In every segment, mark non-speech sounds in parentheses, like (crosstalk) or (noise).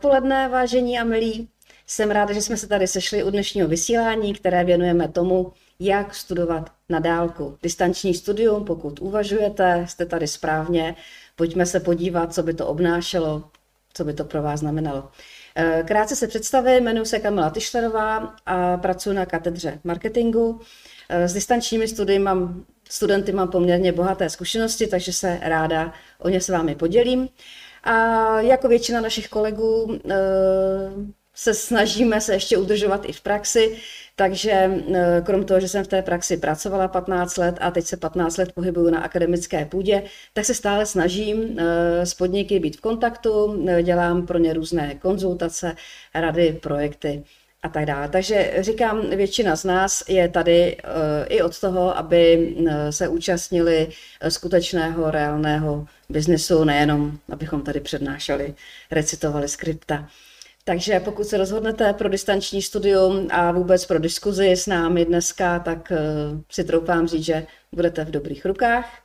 Poledne, vážení a milí. Jsem ráda, že jsme se tady sešli u dnešního vysílání, které věnujeme tomu, jak studovat na dálku. Distanční studium, pokud uvažujete, jste tady správně, pojďme se podívat, co by to obnášelo, co by to pro vás znamenalo. Eh, krátce se představím, jmenuji se Kamila Tyšlerová a pracuji na katedře marketingu. Eh, s distančními studii mám, studenty mám poměrně bohaté zkušenosti, takže se ráda o ně s vámi podělím. A jako většina našich kolegů eh, se snažíme se ještě udržovat i v praxi, takže eh, krom toho, že jsem v té praxi pracovala 15 let a teď se 15 let pohybuju na akademické půdě, tak se stále snažím eh, s podniky být v kontaktu, dělám pro ně různé konzultace, rady, projekty a tak dále. Takže říkám, většina z nás je tady i od toho, aby se účastnili skutečného, reálného biznesu, nejenom abychom tady přednášeli, recitovali skripta. Takže pokud se rozhodnete pro distanční studium a vůbec pro diskuzi s námi dneska, tak uh, si troufám říct, že budete v dobrých rukách.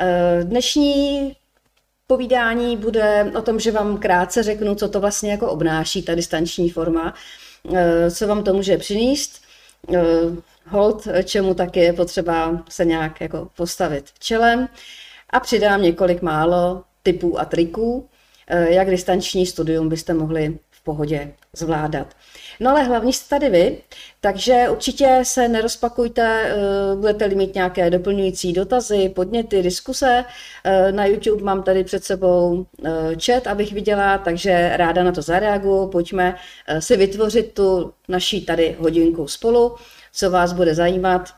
Uh, dnešní povídání bude o tom, že vám krátce řeknu, co to vlastně jako obnáší ta distanční forma, uh, co vám to může přinést. Hold, čemu taky je potřeba se nějak jako postavit čelem a přidám několik málo typů a triků, eh, jak distanční studium byste mohli v pohodě zvládat. No ale hlavní jste tady vy, takže určitě se nerozpakujte, eh, budete-li mít nějaké doplňující dotazy, podněty, diskuse. Eh, na YouTube mám tady před sebou chat, abych viděla, takže ráda na to zareaguju. Pojďme si vytvořit tu naší tady hodinku spolu, co vás bude zajímat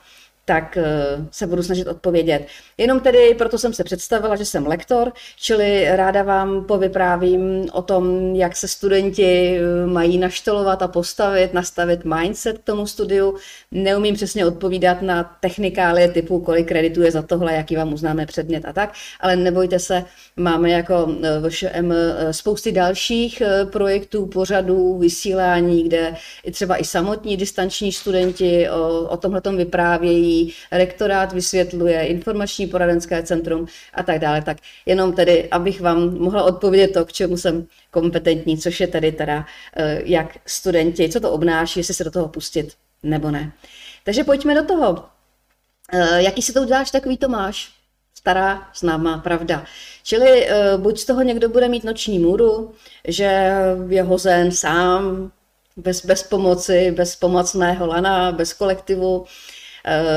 tak eh, se budu snažit odpovědět. Jenom tedy proto jsem se představila, že jsem lektor, čili ráda vám povyprávím o tom, jak se studenti eh, mají naštolovat a postavit, nastavit mindset k tomu studiu. Neumím přesně odpovídat na technikálie typu, kolik kreditů je za tohle, jaký vám uznáme předmět a tak, ale nebojte se, máme jako eh, VŠM spousty dalších projektů, pořadů, vysílání, kde i třeba i samotní distanční studenti o, o tomhle vyprávějí, rektorát vysvětluje, informační poradenské centrum a tak dále. Tak jenom tedy, abych vám mohla odpovědět to, k čemu jsem kompetentní, což je tedy teda, eh, jak studenti, co to obnáší, jestli se do toho pustit nebo ne. Takže pojďme do toho. Eh, jaký si to uděláš, takový to máš. Stará známá pravda. Čili eh, buď z toho někdo bude mít noční můru, že je hozen sám, bez, bez pomoci, bez pomocného lana, bez kolektivu,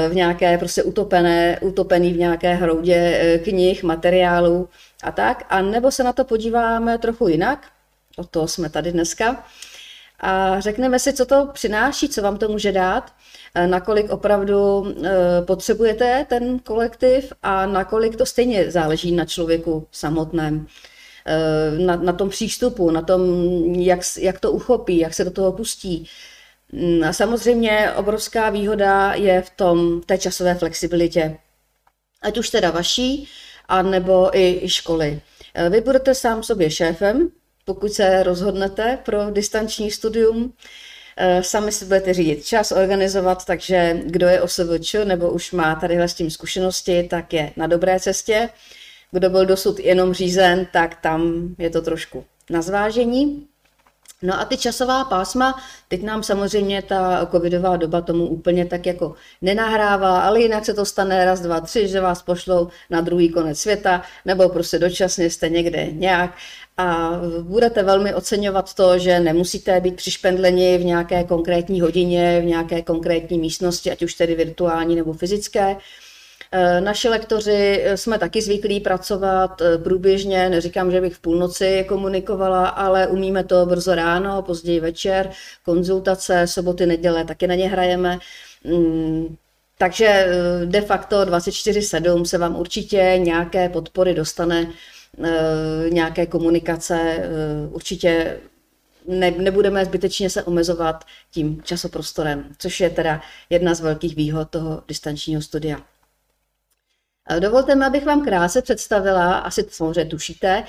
v nějaké prostě utopené, utopený v nějaké hroudě eh, knih, materiálů a tak. A nebo se na to podíváme trochu jinak, o to jsme tady dneska, a řekneme si, co to přináší, co vám to může dát, eh, nakolik opravdu eh, potřebujete ten kolektiv a nakolik to stejně záleží na člověku samotném, na, na tom přístupu, na tom, jak, jak to uchopí, jak se do toho pustí, samozřejmě obrovská výhoda je v tom té časové flexibilitě. Ať už teda vaší, anebo i školy. E, vy budete sám sobě šéfem, pokud se rozhodnete pro distanční studium. E, sami si budete řídit čas, organizovat, takže kdo je OSVČ nebo už má tadyhle s tím zkušenosti, tak je na dobré cestě. Kdo byl dosud jenom řízen, tak tam je to trošku na zvážení. No a ty časová pásma, teď nám samozřejmě ta covidová doba tomu úplně tak jako nenahrává, ale jinak se to stane raz, dva, tři, že vás pošlou na druhý konec světa, nebo prostě dočasně jste někde nějak. A budete velmi oceňovat to, že nemusíte být přišpendleni v nějaké konkrétní hodině, v nějaké konkrétní místnosti, ať už tedy virtuální nebo fyzické, naši lektoři eh, jsme taky zvyklí pracovat eh, průběžně, neříkám, že bych v půlnoci komunikovala, ale umíme to brzo ráno, později večer, konzultace, soboty, neděle taky na ně hrajeme. Mm, takže de facto 24-7 se vám určitě nějaké podpory dostane, nějaké komunikace, určitě ne, nebudeme zbytečně se omezovat tím časoprostorem, což je teda jedna z velkých výhod toho distančního studia. Dovolte mi, abych vám krátce představila, asi samozřejmě tušíte,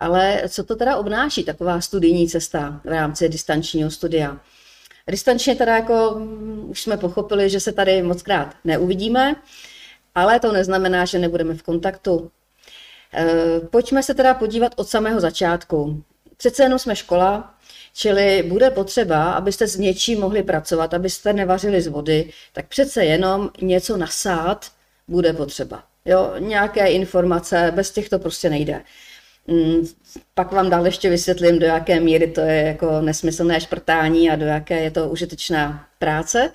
ale co to teda obnáší, taková studijní cesta v rámci distančního studia. Distančně teda jako mm, už jsme pochopili, že se tady moc krát neuvidíme, ale to neznamená, že nebudeme v kontaktu. E, pojďme se teda podívat od samého začátku. přece jenom jsme škola, čili bude potřeba, abyste s něčím mohli pracovat, abyste nevařili z vody, tak přece jenom něco nasát bude potřeba. Jo, nějaké informace, bez těch to prostě nejde. Mm, pak vám dál ještě vysvětlím, do jaké míry to je jako nesmyslné šprtání a do jaké je to užitečná práce.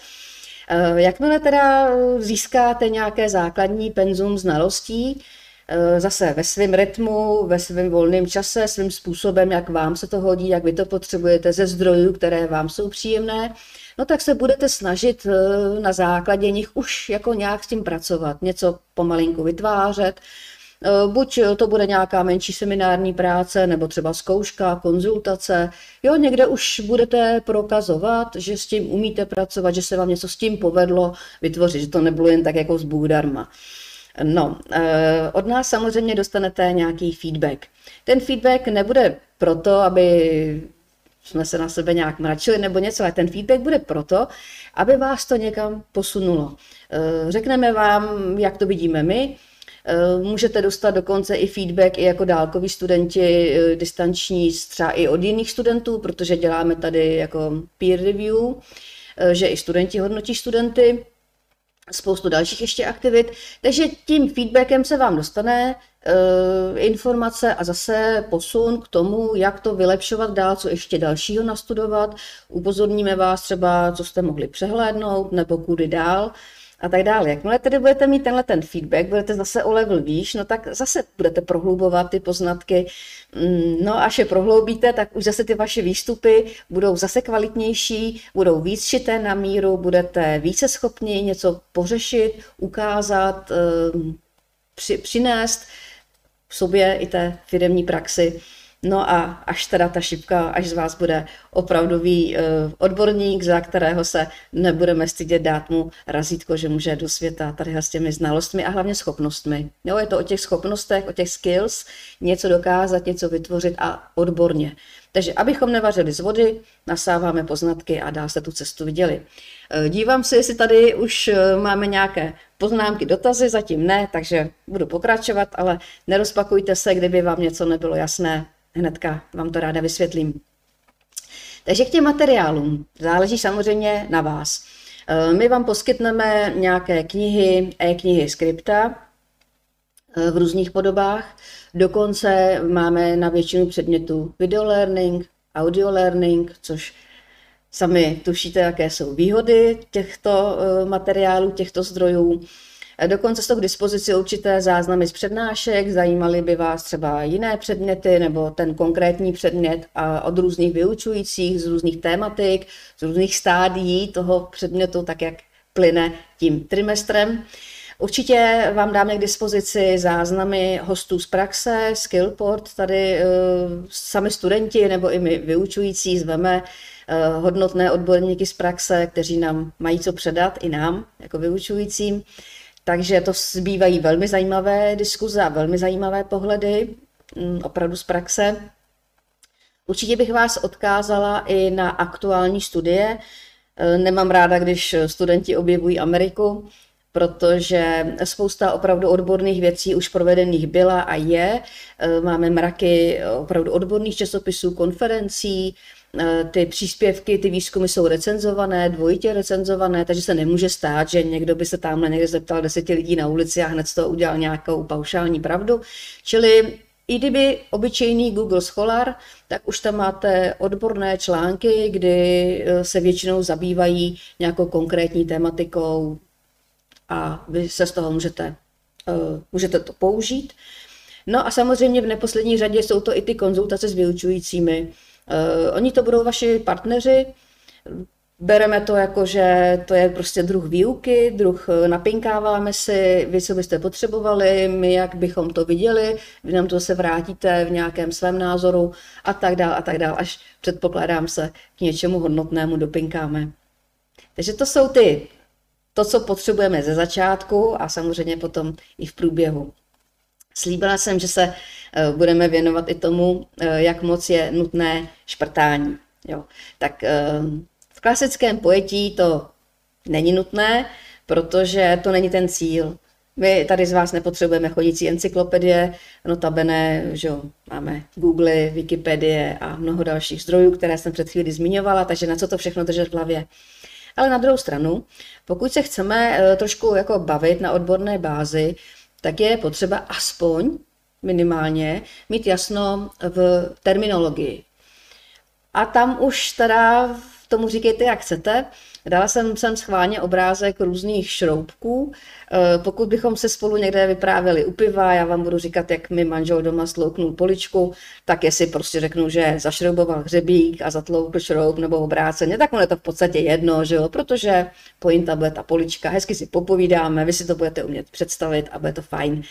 Eh, jakmile teda získáte nějaké základní penzum znalostí, eh, zase ve svém rytmu, ve svém volném čase, svým způsobem, jak vám se to hodí, jak vy to potřebujete, ze zdrojů, které vám jsou příjemné, no tak se budete snažit eh, na základě nich už jako nějak s tím pracovat, něco pomalinku vytvářet, Eh, buď to bude nějaká menší seminární práce, nebo třeba zkouška, konzultace. Jo, někde už budete prokazovat, že s tím umíte pracovat, že se vám něco s tím povedlo vytvořit, že to nebylo jen tak jako z darma. No, eh, od nás samozřejmě dostanete nějaký feedback. Ten feedback nebude proto, aby jsme se na sebe nějak mračili nebo něco, ale ten feedback bude proto, aby vás to někam posunulo. Eh, řekneme vám, jak to vidíme my, Eh, můžete dostat dokonce i feedback i jako dálkoví studenti eh, distanční třeba i od jiných studentů, protože děláme tady jako peer review, že i studenti hodnotí studenty, spoustu dalších ještě aktivit. Takže tím feedbackem se vám dostane uh, informace a zase posun k tomu, jak to vylepšovat dál, co ještě dalšího nastudovat. Upozorníme vás třeba, co jste mohli přehlédnout nebo kudy dál a tak dále. Jakmile tedy budete mít tenhle ten feedback, budete zase o level výš, no tak zase budete prohlubovat ty poznatky. Mm, no až je prohloubíte, tak už zase ty vaše výstupy budou zase kvalitnější, budou víc šité na míru, budete více schopni něco pořešit, ukázat, ehm, při, přinést v sobě i té firmní praxi. No a až teda ta šipka, až z vás bude opravdový uh, odborník, za kterého se nebudeme stydět dát mu razítko, že může do světa tady s těmi znalostmi a hlavně schopnostmi. Jo, je to o těch schopnostech, o těch skills, něco dokázat, něco vytvořit a odborně. Takže abychom nevařili z vody, nasáváme poznatky a dál se tu cestu viděli. Eh, dívám se, jestli tady už eh, máme nějaké poznámky, dotazy, zatím ne, takže budu pokračovat, ale nerozpakujte se, kdyby vám něco nebylo jasné, hnedka vám to ráda vysvětlím. Takže k těm materiálům záleží samozřejmě na vás. Eh, my vám poskytneme nějaké knihy, e-knihy skripta eh, v různých podobách. Dokonce máme na většinu předmětů video learning, audio learning, což sami tušíte, jaké jsou výhody těchto eh, materiálů, těchto zdrojů. Dokonce jsou k dispozici určité záznamy z přednášek, zajímaly by vás třeba jiné předměty nebo ten konkrétní předmět a od různých vyučujících, z různých tématik, z různých stádií toho předmětu, tak jak plyne tím trimestrem. Určitě vám dáme k dispozici záznamy hostů z praxe, Skillport, tady uh, sami studenti nebo i my vyučující zveme uh, hodnotné odborníky z praxe, kteří nám mají co předat, i nám jako vyučujícím. Takže to zbývají velmi zajímavé diskuze a velmi zajímavé pohledy, mm, opravdu z praxe. Určitě bych vás odkázala i na aktuální studie. E, nemám ráda, když studenti objevují Ameriku, protože spousta opravdu odborných věcí už provedených byla a je. E, máme mraky opravdu odborných časopisů, konferencí, ty příspěvky, ty výzkumy jsou recenzované, dvojitě recenzované, takže se nemůže stát, že někdo by se tamhle někde zeptal deseti lidí na ulici a hned z toho udělal nějakou paušální pravdu. Čili i kdyby obyčejný Google Scholar, tak už tam máte odborné články, kdy eh, se většinou zabývají nějakou konkrétní tématikou a vy se z toho můžete, uh, můžete to použít. No a samozřejmě v neposlední řadě jsou to i ty konzultace s vyučujícími, oni to budou vaši partneři, bereme to jako, že to je prostě druh výuky, druh eh, napinkáváme si, vy co byste potřebovali, my jak bychom to viděli, vy nám to se vrátíte v nějakém svém názoru a tak dál a tak dál, až předpokládám se k něčemu hodnotnému dopinkáme. Takže to jsou ty, to, co potřebujeme ze začátku a samozřejmě potom i v průběhu. Slíbila jsem, že se eh, budeme věnovat i tomu, eh, jak moc je nutné šprtání. Jo. Tak eh, v klasickém pojetí to není nutné, protože to není ten cíl. My tady z vás nepotřebujeme chodící encyklopedie, notabene, že máme Google, Wikipedie a mnoho dalších zdrojů, které jsem před chvíli zmiňovala, takže na co to všechno držet v hlavě. Ale na druhou stranu, pokud se chceme eh, trošku jako bavit na odborné bázi, tak je potřeba aspoň minimálně mít jasno v terminologii. A tam už teda tomu říkejte, jak chcete. Dala jsem sem schválně obrázek různých šroubků. Eh, pokud bychom se spolu někde vyprávěli u piva, já vám budu říkat, jak mi manžel doma slouknul poličku, tak jestli prostě řeknu, že zašrouboval hřebík a zatloukl šroub nebo obráceně, tak on je to v podstatě jedno, že jo? protože pointa bude ta polička, hezky si popovídáme, vy si to budete umět představit a bude to fajn.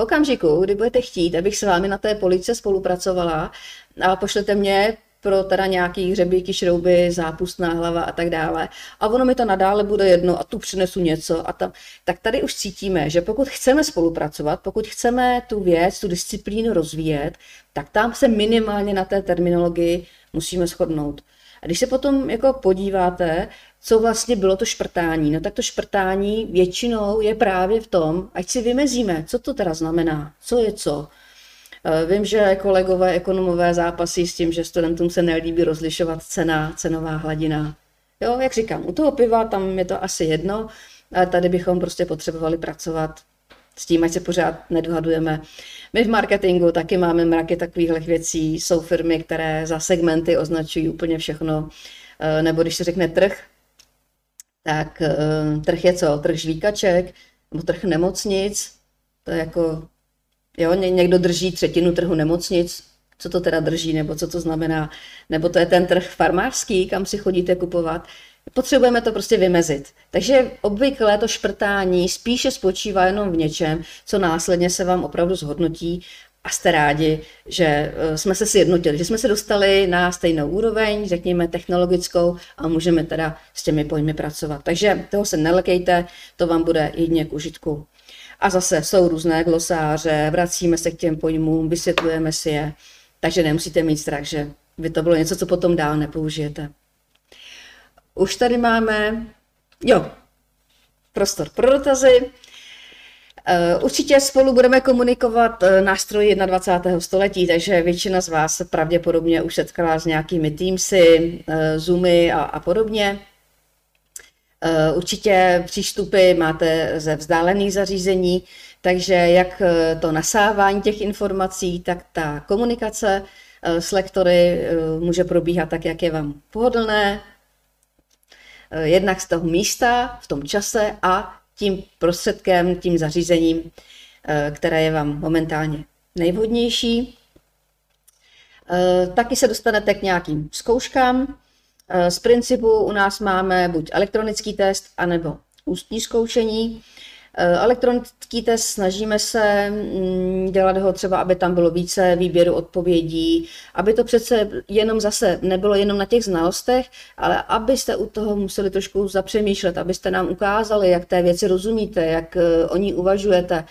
V okamžiku, kdy budete chtít, abych s vámi na té police spolupracovala a pošlete mě pro teda nějaký hřebíky, šrouby, zápustná hlava a tak dále. A ono mi to nadále bude jedno a tu přinesu něco a tam. Tak tady už cítíme, že pokud chceme spolupracovat, pokud chceme tu věc, tu disciplínu rozvíjet, tak tam se minimálně na té terminologii musíme shodnout. A když se potom jako podíváte, co vlastně bylo to šprtání, no tak to šprtání většinou je právě v tom, ať si vymezíme, co to teda znamená, co je co. Eh, vím, že kolegové ekonomové zápasí s tím, že studentům se nelíbí rozlišovat cena, cenová hladina. Jo, jak říkám, u toho piva tam je to asi jedno, ale tady bychom prostě potřebovali pracovat s tím, ať se pořád nedohadujeme. My v marketingu taky máme mraky takových věcí. Jsou firmy, které za segmenty označují úplně všechno. Eh, nebo když se řekne trh, tak eh, trh je co? Trh žvíkaček, nebo trh nemocnic. To je jako Jo, někdo drží třetinu trhu nemocnic, co to teda drží, nebo co to znamená, nebo to je ten trh farmářský, kam si chodíte kupovat. Potřebujeme to prostě vymezit. Takže obvykle to šprtání spíše spočívá jenom v něčem, co následně se vám opravdu zhodnotí a jste rádi, že eh, jsme se sjednotili, že jsme se dostali na stejnou úroveň, řekněme technologickou a můžeme teda s těmi pojmy pracovat. Takže toho se nelekejte, to vám bude jedně k užitku. A zase jsou různé glosáře, vracíme se k těm pojmům, vysvětlujeme si je, takže nemusíte mít strach, že by to bylo něco, co potom dál nepoužijete. Už tady máme, jo, prostor pro dotazy. Eh, určitě spolu budeme komunikovat eh, nástroji 21. století, takže většina z vás pravděpodobně už setkala s nějakými Teamsy, eh, Zoomy a, a podobně. Určitě přístupy máte ze vzdálených zařízení, takže jak to nasávání těch informací, tak ta komunikace s lektory může probíhat tak, jak je vám pohodlné, jednak z toho místa, v tom čase a tím prostředkem, tím zařízením, které je vám momentálně nejvhodnější. Taky se dostanete k nějakým zkouškám, Eh, z principu u nás máme buď elektronický test, anebo ústní zkoušení. Eh, elektronický test snažíme se mm, dělat ho třeba, aby tam bylo více výběru odpovědí, aby to přece jenom zase nebylo jenom na těch znalostech, ale abyste u toho museli trošku zapřemýšlet, abyste nám ukázali, jak té věci rozumíte, jak eh, o ní uvažujete.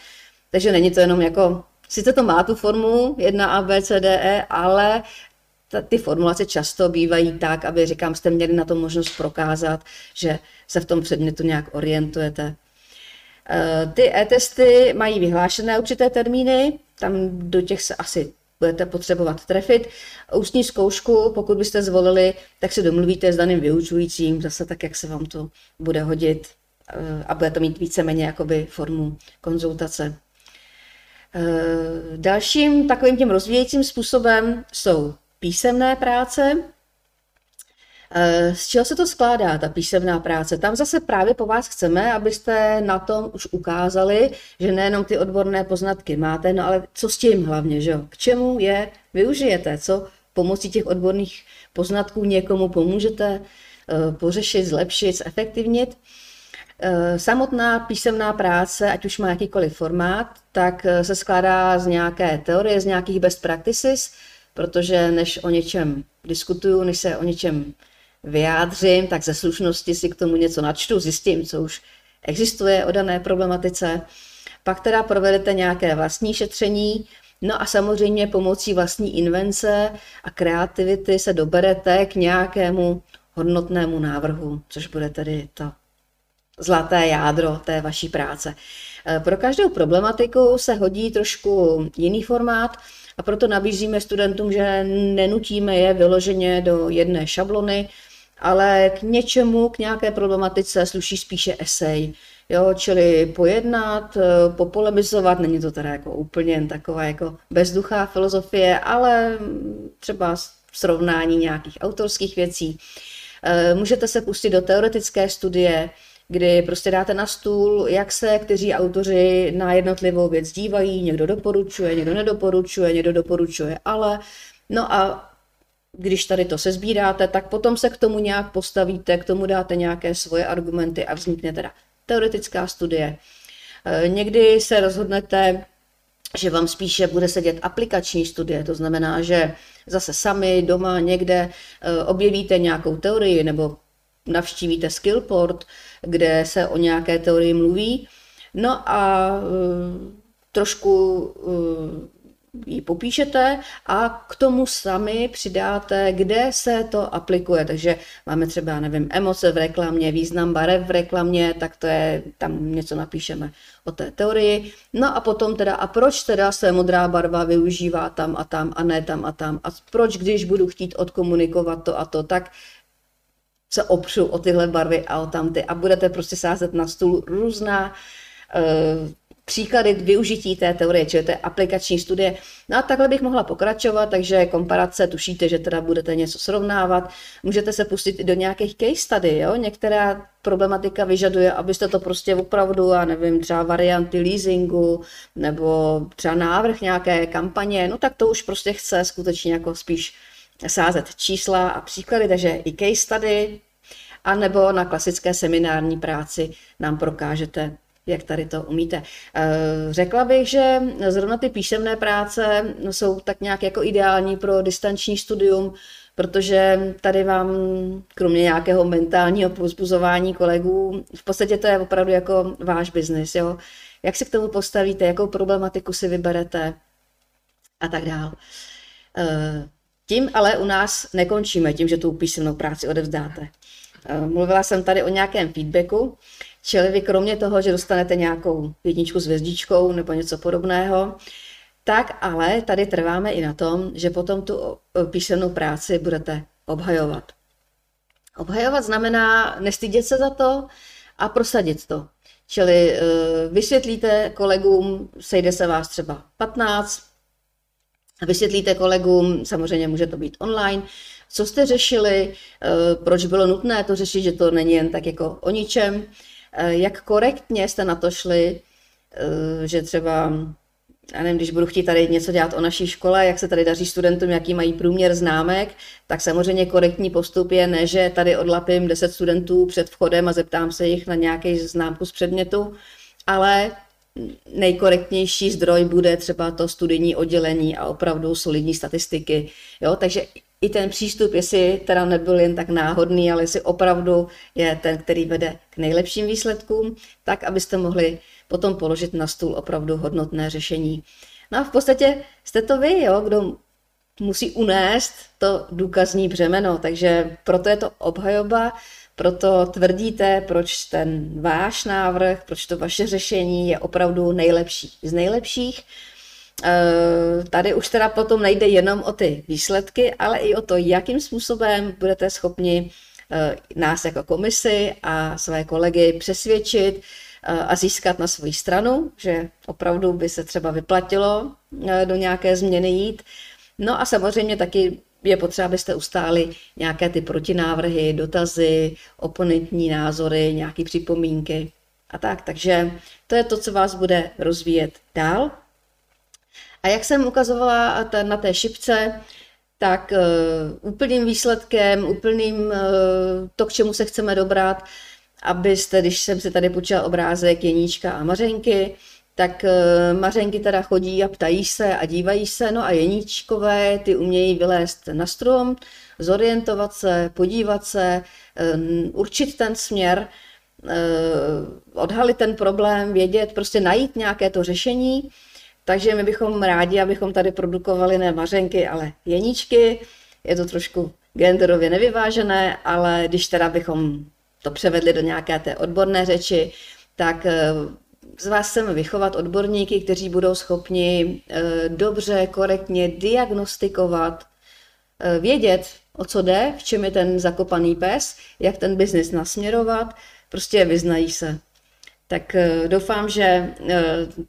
Takže není to jenom jako Sice to má tu formu 1 A, B, C, D, E, ale ta, ty formulace často bývají tak, aby, říkám, jste měli na to možnost prokázat, že se v tom předmětu nějak orientujete. Eh, ty e-testy mají vyhlášené určité termíny, tam do těch se asi budete potřebovat trefit. Ústní zkoušku, pokud byste zvolili, tak si domluvíte s daným vyučujícím, zase tak, jak se vám to bude hodit eh, a bude to mít víceméně jakoby formu konzultace. Eh, dalším takovým tím rozvíjejícím způsobem jsou písemné práce. Eh, z čeho se to skládá, ta písemná práce? Tam zase právě po vás chceme, abyste na tom už ukázali, že nejenom ty odborné poznatky máte, no ale co s tím hlavně, že jo? K čemu je využijete? Co pomocí těch odborných poznatků někomu pomůžete eh, pořešit, zlepšit, zefektivnit? Eh, samotná písemná práce, ať už má jakýkoliv formát, tak se skládá z nějaké teorie, z nějakých best practices, protože než o něčem diskutuju, než se o něčem vyjádřím, tak ze slušnosti si k tomu něco načtu, zjistím, co už existuje o dané problematice. Pak teda provedete nějaké vlastní šetření, no a samozřejmě pomocí vlastní invence a kreativity se doberete k nějakému hodnotnému návrhu, což bude tedy to zlaté jádro té vaší práce. Pro každou problematiku se hodí trošku jiný formát a proto nabízíme studentům, že nenutíme je vyloženě do jedné šablony, ale k něčemu, k nějaké problematice sluší spíše esej. Jo, čili pojednat, popolemizovat, není to teda jako úplně taková jako bezduchá filozofie, ale třeba srovnání nějakých autorských věcí. Eh, můžete se pustit do teoretické studie, kdy prostě dáte na stůl, jak se kteří autoři na jednotlivou věc dívají, někdo doporučuje, někdo nedoporučuje, někdo doporučuje, ale no a když tady to sezbíráte, tak potom se k tomu nějak postavíte, k tomu dáte nějaké svoje argumenty a vznikne teda teoretická studie. Eh, někdy se rozhodnete, že vám spíše bude sedět aplikační studie, to znamená, že zase sami doma někde eh, objevíte nějakou teorii nebo navštívíte Skillport, kde se o nějaké teorii mluví. No a eh, trošku ji popíšete a k tomu sami přidáte, kde se to aplikuje. Takže máme třeba, nevím, emoce v reklamě, význam barev v reklamě, tak to je, tam něco napíšeme o té teorii. No a potom teda, a proč teda se modrá barva využívá tam a tam a ne tam a tam a proč, když budu chtít odkomunikovat to a to, tak se opřu o tyhle barvy a o tamty a budete prostě sázet na stůl různá uh, příklady využití té teorie, čili té aplikační studie. No a takhle bych mohla pokračovat, takže komparace, tušíte, že teda budete něco srovnávat. Můžete se pustit i do nějakých case study, jo? Některá problematika vyžaduje, abyste to prostě opravdu, já nevím, třeba varianty leasingu nebo třeba návrh nějaké kampaně, no tak to už prostě chce skutečně jako spíš sázet čísla a příklady, takže i case study, a nebo na klasické seminární práci nám prokážete jak tady to umíte. Eh, řekla bych, že zrovna ty písemné práce jsou tak nějak jako ideální pro distanční studium, protože tady vám, kromě nějakého mentálního pozbuzování kolegů, v podstatě to je opravdu jako váš biznis, jo. Jak se k tomu postavíte, jakou problematiku si vyberete a tak dál. Eh, tím ale u nás nekončíme, tím, že tu písemnou práci odevzdáte. Eh, mluvila jsem tady o nějakém feedbacku. Čili vy kromě toho, že dostanete nějakou jedničku s hvězdičkou nebo něco podobného, tak ale tady trváme i na tom, že potom tu písemnou práci budete obhajovat. Obhajovat znamená nestydět se za to a prosadit to. Čili eh, vysvětlíte kolegům, sejde se vás třeba 15, vysvětlíte kolegům, samozřejmě může to být online, co jste řešili, eh, proč bylo nutné to řešit, že to není jen tak jako o ničem, Eh, jak korektně jste na to šli, eh, že třeba, já nevím, když budu chtít tady něco dělat o naší škole, jak se tady daří studentům, jaký mají průměr známek, tak samozřejmě korektní postup je ne, že tady odlapím 10 studentů před vchodem a zeptám se jich na nějaký známku z předmětu, ale nejkorektnější zdroj bude třeba to studijní oddělení a opravdu solidní statistiky. Jo? Takže i ten přístup, jestli teda nebyl jen tak náhodný, ale jestli opravdu je ten, který vede k nejlepším výsledkům, tak abyste mohli potom položit na stůl opravdu hodnotné řešení. No a v podstatě jste to vy, jo, kdo musí unést to důkazní břemeno, takže proto je to obhajoba, proto tvrdíte, proč ten váš návrh, proč to vaše řešení je opravdu nejlepší z nejlepších tady už teda potom nejde jenom o ty výsledky, ale i o to, jakým způsobem budete schopni eh, nás jako komisi a své kolegy přesvědčit eh, a získat na svoji stranu, že opravdu by se třeba vyplatilo do nějaké změny jít. No a samozřejmě taky je potřeba, abyste ustáli nějaké ty protinávrhy, dotazy, oponentní názory, nějaké připomínky a tak. Takže to je to, co vás bude rozvíjet dál. A jak jsem ukazovala na té šipce, tak uh, úplným výsledkem, úplným uh, to, k čemu se chceme dobrat, abyste, když jsem si tady počítal obrázek Jeníčka a Mařenky, tak uh, Mařenky teda chodí a ptají se a dívají se, no a Jeníčkové ty umějí vylézt na strom, zorientovat se, podívat se, určit ten směr, odhalit ten problém, vědět, prostě najít nějaké to řešení takže my bychom rádi, abychom tady produkovali ne mařenky, ale jeníčky. Je to trošku genderově nevyvážené, ale když teda bychom to převedli do nějaké té odborné řeči, tak eh, z vás chceme vychovat odborníky, kteří budou schopni eh, dobře, korektně diagnostikovat, eh, vědět, o co jde, v čem je ten zakopaný pes, jak ten biznis nasměrovat, prostě vyznají se. Tak doufám, že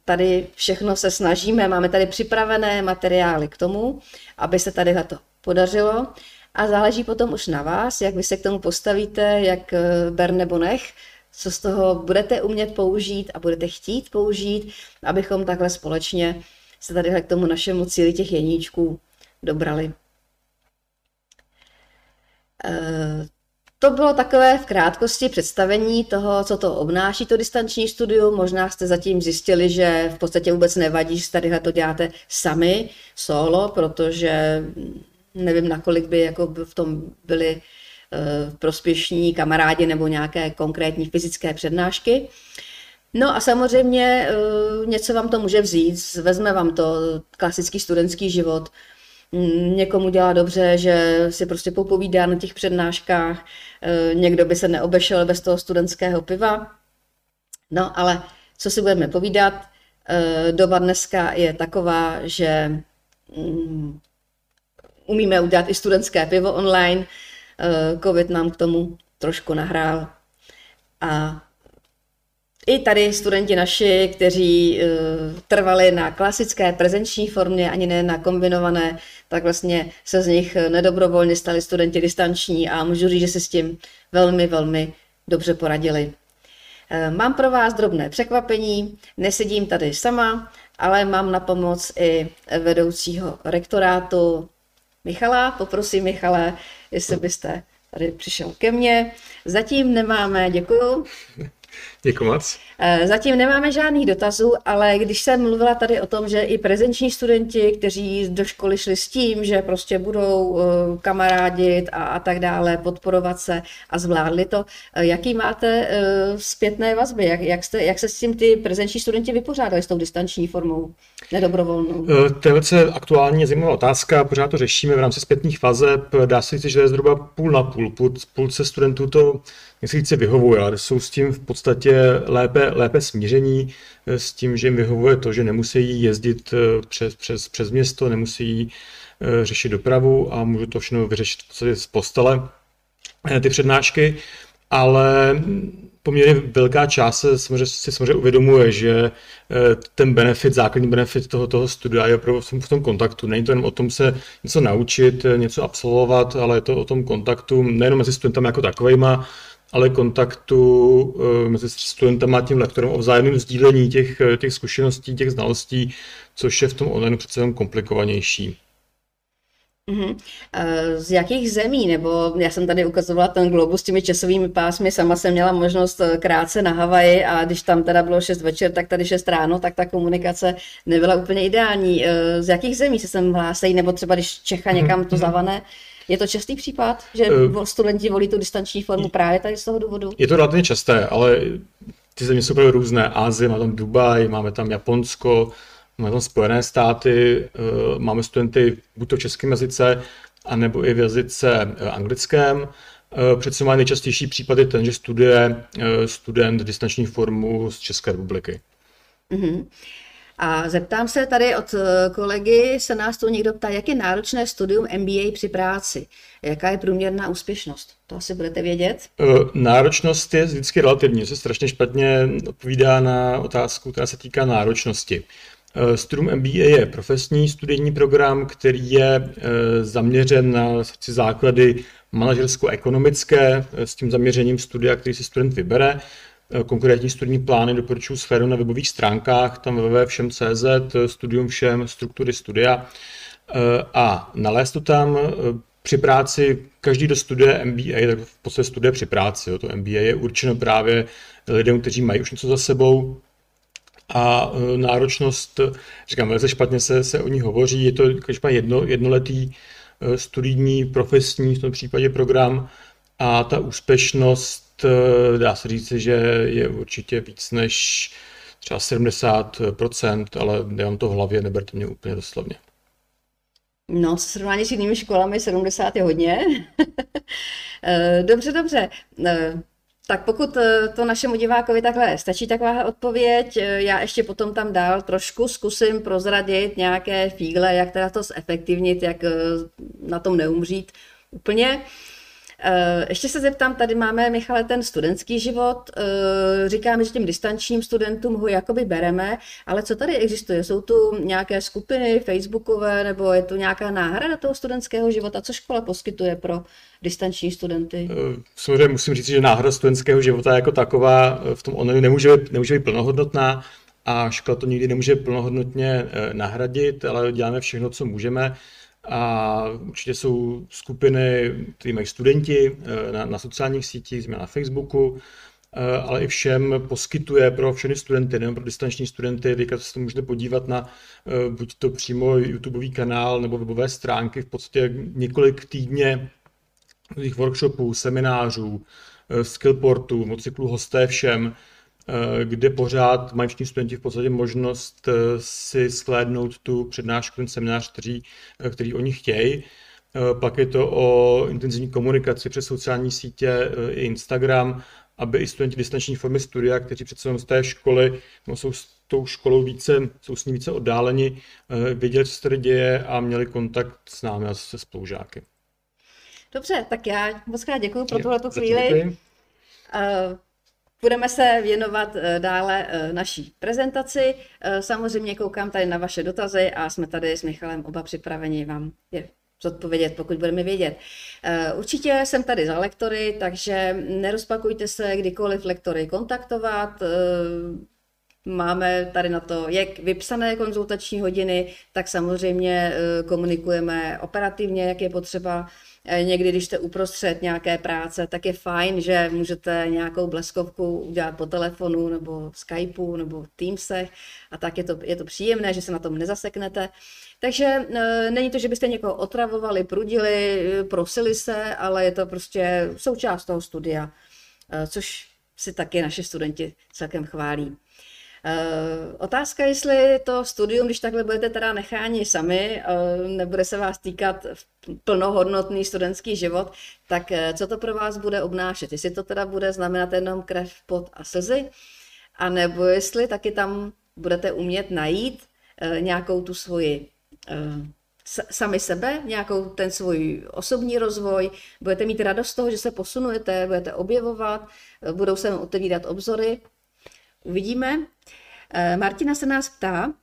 tady všechno se snažíme, máme tady připravené materiály k tomu, aby se tady to podařilo a záleží potom už na vás, jak vy se k tomu postavíte, jak ber nebo nech, co z toho budete umět použít a budete chtít použít, abychom takhle společně se tady k tomu našemu cíli těch jeníčků dobrali. To bylo takové v krátkosti představení toho, co to obnáší to distanční studium. Možná jste zatím zjistili, že v podstatě vůbec nevadí, že tady to děláte sami, solo, protože nevím, nakolik by jako v tom byli Eh, prospěšní kamarádi nebo nějaké konkrétní fyzické přednášky. No a samozřejmě eh, něco vám to může vzít, vezme vám to klasický studentský život, někomu dělá dobře, že si prostě popovídá na těch přednáškách, eh, někdo by se neobešel bez toho studentského piva. No ale co si budeme povídat, doba dneska je taková, že mm, umíme udělat i studentské pivo online, Eh, covid nám k tomu trošku nahrál. A i tady studenti naši, kteří uh, trvali na klasické prezenční formě, ani ne na kombinované, tak vlastně se z nich nedobrovolně stali studenti distanční a můžu říct, že se s tím velmi, velmi dobře poradili. Uh, mám pro vás drobné překvapení, nesedím tady sama, ale mám na pomoc i vedoucího rektorátu Michala. Poprosím Michale, jestli byste tady přišel ke mně. Zatím nemáme, děkuju. Děkuji moc. Eh, zatím nemáme žádných dotazů, ale když jsem mluvila tady o tom, že i prezenční studenti, kteří do školy šli s tím, že prostě budou eh, kamarádit a, a tak dále, podporovat se a zvládli to, eh, jaký máte zpětné vazby? Jak, jak, jste, jak se s tím ty prezenční studenti vypořádali s tou distanční formou nedobrovolnou? To je velice aktuální zajímavá otázka, pořád to řešíme v rámci zpětných vazeb. Dá se říct, že je zhruba půl na půl. Půlce studentů to nechci říct, vyhovuje, ale jsou s tím v podstatě lépe, lépe smíření, eh, s tím, že jim vyhovuje to, že nemusí jezdit eh, přes, přes, přes město, nemusí eh, řešit dopravu a můžu to všechno vyřešit v podstatě z postele, ty přednášky, ale poměrně velká část se samozřejmě, si samozřejmě uvědomuje, že ten benefit, základní benefit toho, toho studia je opravdu v tom kontaktu. Není to jen o tom se něco naučit, něco absolvovat, ale je to o tom kontaktu nejenom mezi studentami jako takovejma, ale kontaktu eh, mezi studentem a tím lektorem o vzájemném sdílení těch, eh, těch zkušeností, těch znalostí, což je v tom online přece jenom komplikovanější. Mm-hmm. Z jakých zemí, nebo já jsem tady ukazovala ten globus s těmi časovými pásmy, sama jsem měla možnost krátce na Havaji a když tam teda bylo 6 večer, tak tady 6 ráno, tak ta komunikace nebyla úplně ideální. Z jakých zemí se sem hlásí, nebo třeba když Čecha někam to mhm. zavane, je to častý případ, že uh, studenti volí tu distanční formu právě tady z toho důvodu? Je to relativně časté, ale ty země jsou opravdu různé. Ázie, máme tam Dubaj, máme tam Japonsko, máme tam Spojené státy, uh, máme studenty buď to v českém jazyce, anebo i v jazyce uh, anglickém. Přece má nejčastější případ je ten, že studuje student distanční formu z České republiky. Mm-hmm. A zeptám se tady od eh, kolegy, se nás tu někdo ptá, jak je náročné studium MBA při práci? Jaká je průměrná úspěšnost? To asi budete vědět? Eh, náročnost je vždycky relativní, se strašně špatně odpovídá na otázku, která se týká náročnosti. Eh, studium MBA je profesní studijní program, který je zaměřen na základy manažersko-ekonomické s tím zaměřením studia, který si student vybere. Eh, konkrétní studijní plány doporučuji sféru na webových stránkách, tam www.všem.cz, studium všem, struktury studia eh, a nalézt to tam eh, při práci, každý, kdo studuje MBA, tak v podstatě studuje při práci. Jo. To MBA je určeno právě lidem, kteří mají už něco za sebou, a náročnost, říkám, velice špatně se, se o ní hovoří, je to jedno, jednoletý studijní, profesní v tom případě program a ta úspěšnost dá se říct, že je určitě víc než třeba 70%, ale nemám to v hlavě, neberte mě úplně doslovně. No, se srovnání s jinými školami 70 je hodně. (laughs) Eh, dobře, dobře. Eh, Tak pokud eh, to našemu divákovi takhle stačí taková odpověď, eh, já ještě potom tam dál trošku zkusím prozradit nějaké fígle, jak teda to zefektivnit, jak eh, na tom neumřít úplně. Ještě se zeptám, tady máme, Michale, ten studentský život. Říkáme, že těm distančním studentům ho jakoby bereme, ale co tady existuje? Jsou tu nějaké skupiny facebookové, nebo je tu nějaká náhrada toho studentského života? Co škola poskytuje pro distanční studenty? Samozřejmě musím říct, že náhrada studentského života jako taková v tom online nemůže, nemůže být plnohodnotná a škola to nikdy nemůže plnohodnotně nahradit, ale děláme všechno, co můžeme. A určitě jsou skupiny, které mají studenti eh, na, na sociálních sítích, změna na Facebooku, eh, ale i všem poskytuje pro všechny studenty, nejen pro distanční studenty. Teďka se to můžete podívat na eh, buď to přímo YouTubeový kanál nebo webové stránky, v podstatě několik týdně těch workshopů, seminářů, skillportů, mocyklu hosté všem, kde pořád mají všichni studenti v podstatě možnost eh, si shlédnout tu přednášku, ten seminář, který, eh, který oni chtějí. Pak je to o intenzivní komunikaci přes sociální sítě i Instagram, aby i studenti distanční formy studia, kteří přece z té školy no, jsou s tou školou více, jsou s ní více oddáleni, věděli, co se tady děje a měli kontakt s námi a se spolužáky. Dobře, tak já moc krát děkuji pro tuhle chvíli. Budeme se věnovat eh, dále eh, naší prezentaci. Eh, samozřejmě koukám tady na vaše dotazy a jsme tady s Michalem oba připraveni vám je zodpovědět, pokud budeme vědět. Určitě jsem tady za lektory, takže nerozpakujte se kdykoliv lektory kontaktovat. Máme tady na to jak vypsané konzultační hodiny, tak samozřejmě komunikujeme operativně, jak je potřeba někdy, když jste uprostřed nějaké práce, tak je fajn, že můžete nějakou bleskovku udělat po telefonu nebo Skypeu nebo Teamsech a tak je to, je to příjemné, že se na tom nezaseknete. Takže e, není to, že byste někoho otravovali, prudili, prosili se, ale je to prostě součást toho studia, e, což si taky naši studenti celkem chválí. Uh, otázka, jestli to studium, když takhle budete teda necháni sami, uh, nebude se vás týkat plnohodnotný studentský život, tak uh, co to pro vás bude obnášet? Jestli to teda bude znamenat jenom krev, pot a slzy, a nebo jestli taky tam budete umět najít nějakou tu svoji sami sebe, nějakou ten svůj osobní rozvoj, budete mít radost z toho, že se posunujete, budete objevovat, budou se otevírat obzory. Uvidíme. Eh, Martina se nás ptá,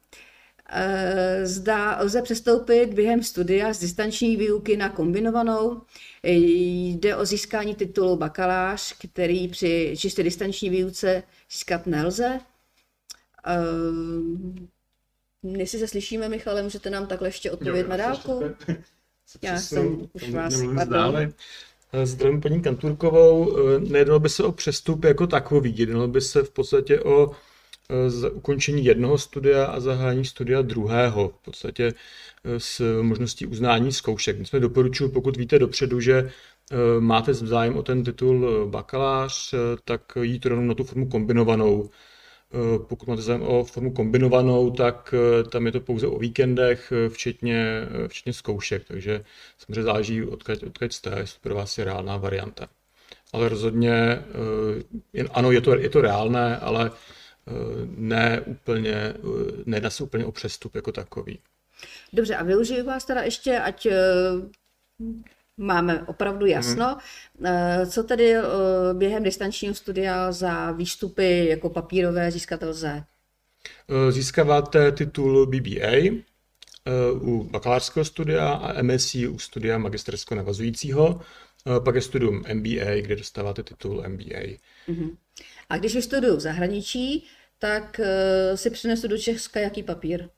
eh, zda lze přestoupit během studia z distanční výuky na kombinovanou. Jde o získání titulu bakalář, který při čistě distanční výuce získat nelze. Eh, jestli se slyšíme, Michale, můžete nám takhle ještě odpovědět na dálku? (laughs) Já jsem už vás Zdravím paní Kanturkovou. Nejednalo by se o přestup jako takový, jednalo by se v podstatě o z ukončení jednoho studia a zahájení studia druhého, v podstatě eh, s možností uznání zkoušek. Jsme doporučuji, pokud víte dopředu, že eh, máte zájem o ten titul eh, bakalář, tak jít rovnou na tu formu kombinovanou. Pokud máte zájem o formu kombinovanou, tak tam je to pouze o víkendech, včetně, včetně zkoušek, takže samozřejmě záleží, odkud, odkud jste, jestli pro vás je reálná varianta. Ale rozhodně, ano, je to, je to reálné, ale ne úplně, nedá se úplně o přestup jako takový. Dobře, a využiju vás teda ještě, ať eh, máme opravdu jasno. Hmm. Co tedy eh, během distančního studia za výstupy jako papírové získat lze? Získáváte titul BBA u bakalářského studia a MSc u studia magisterského navazujícího. Pak je studium MBA, kde dostáváte titul MBA. Hmm. A když vystuduju v zahraničí, tak uh, si přinesu do Česka jaký papír?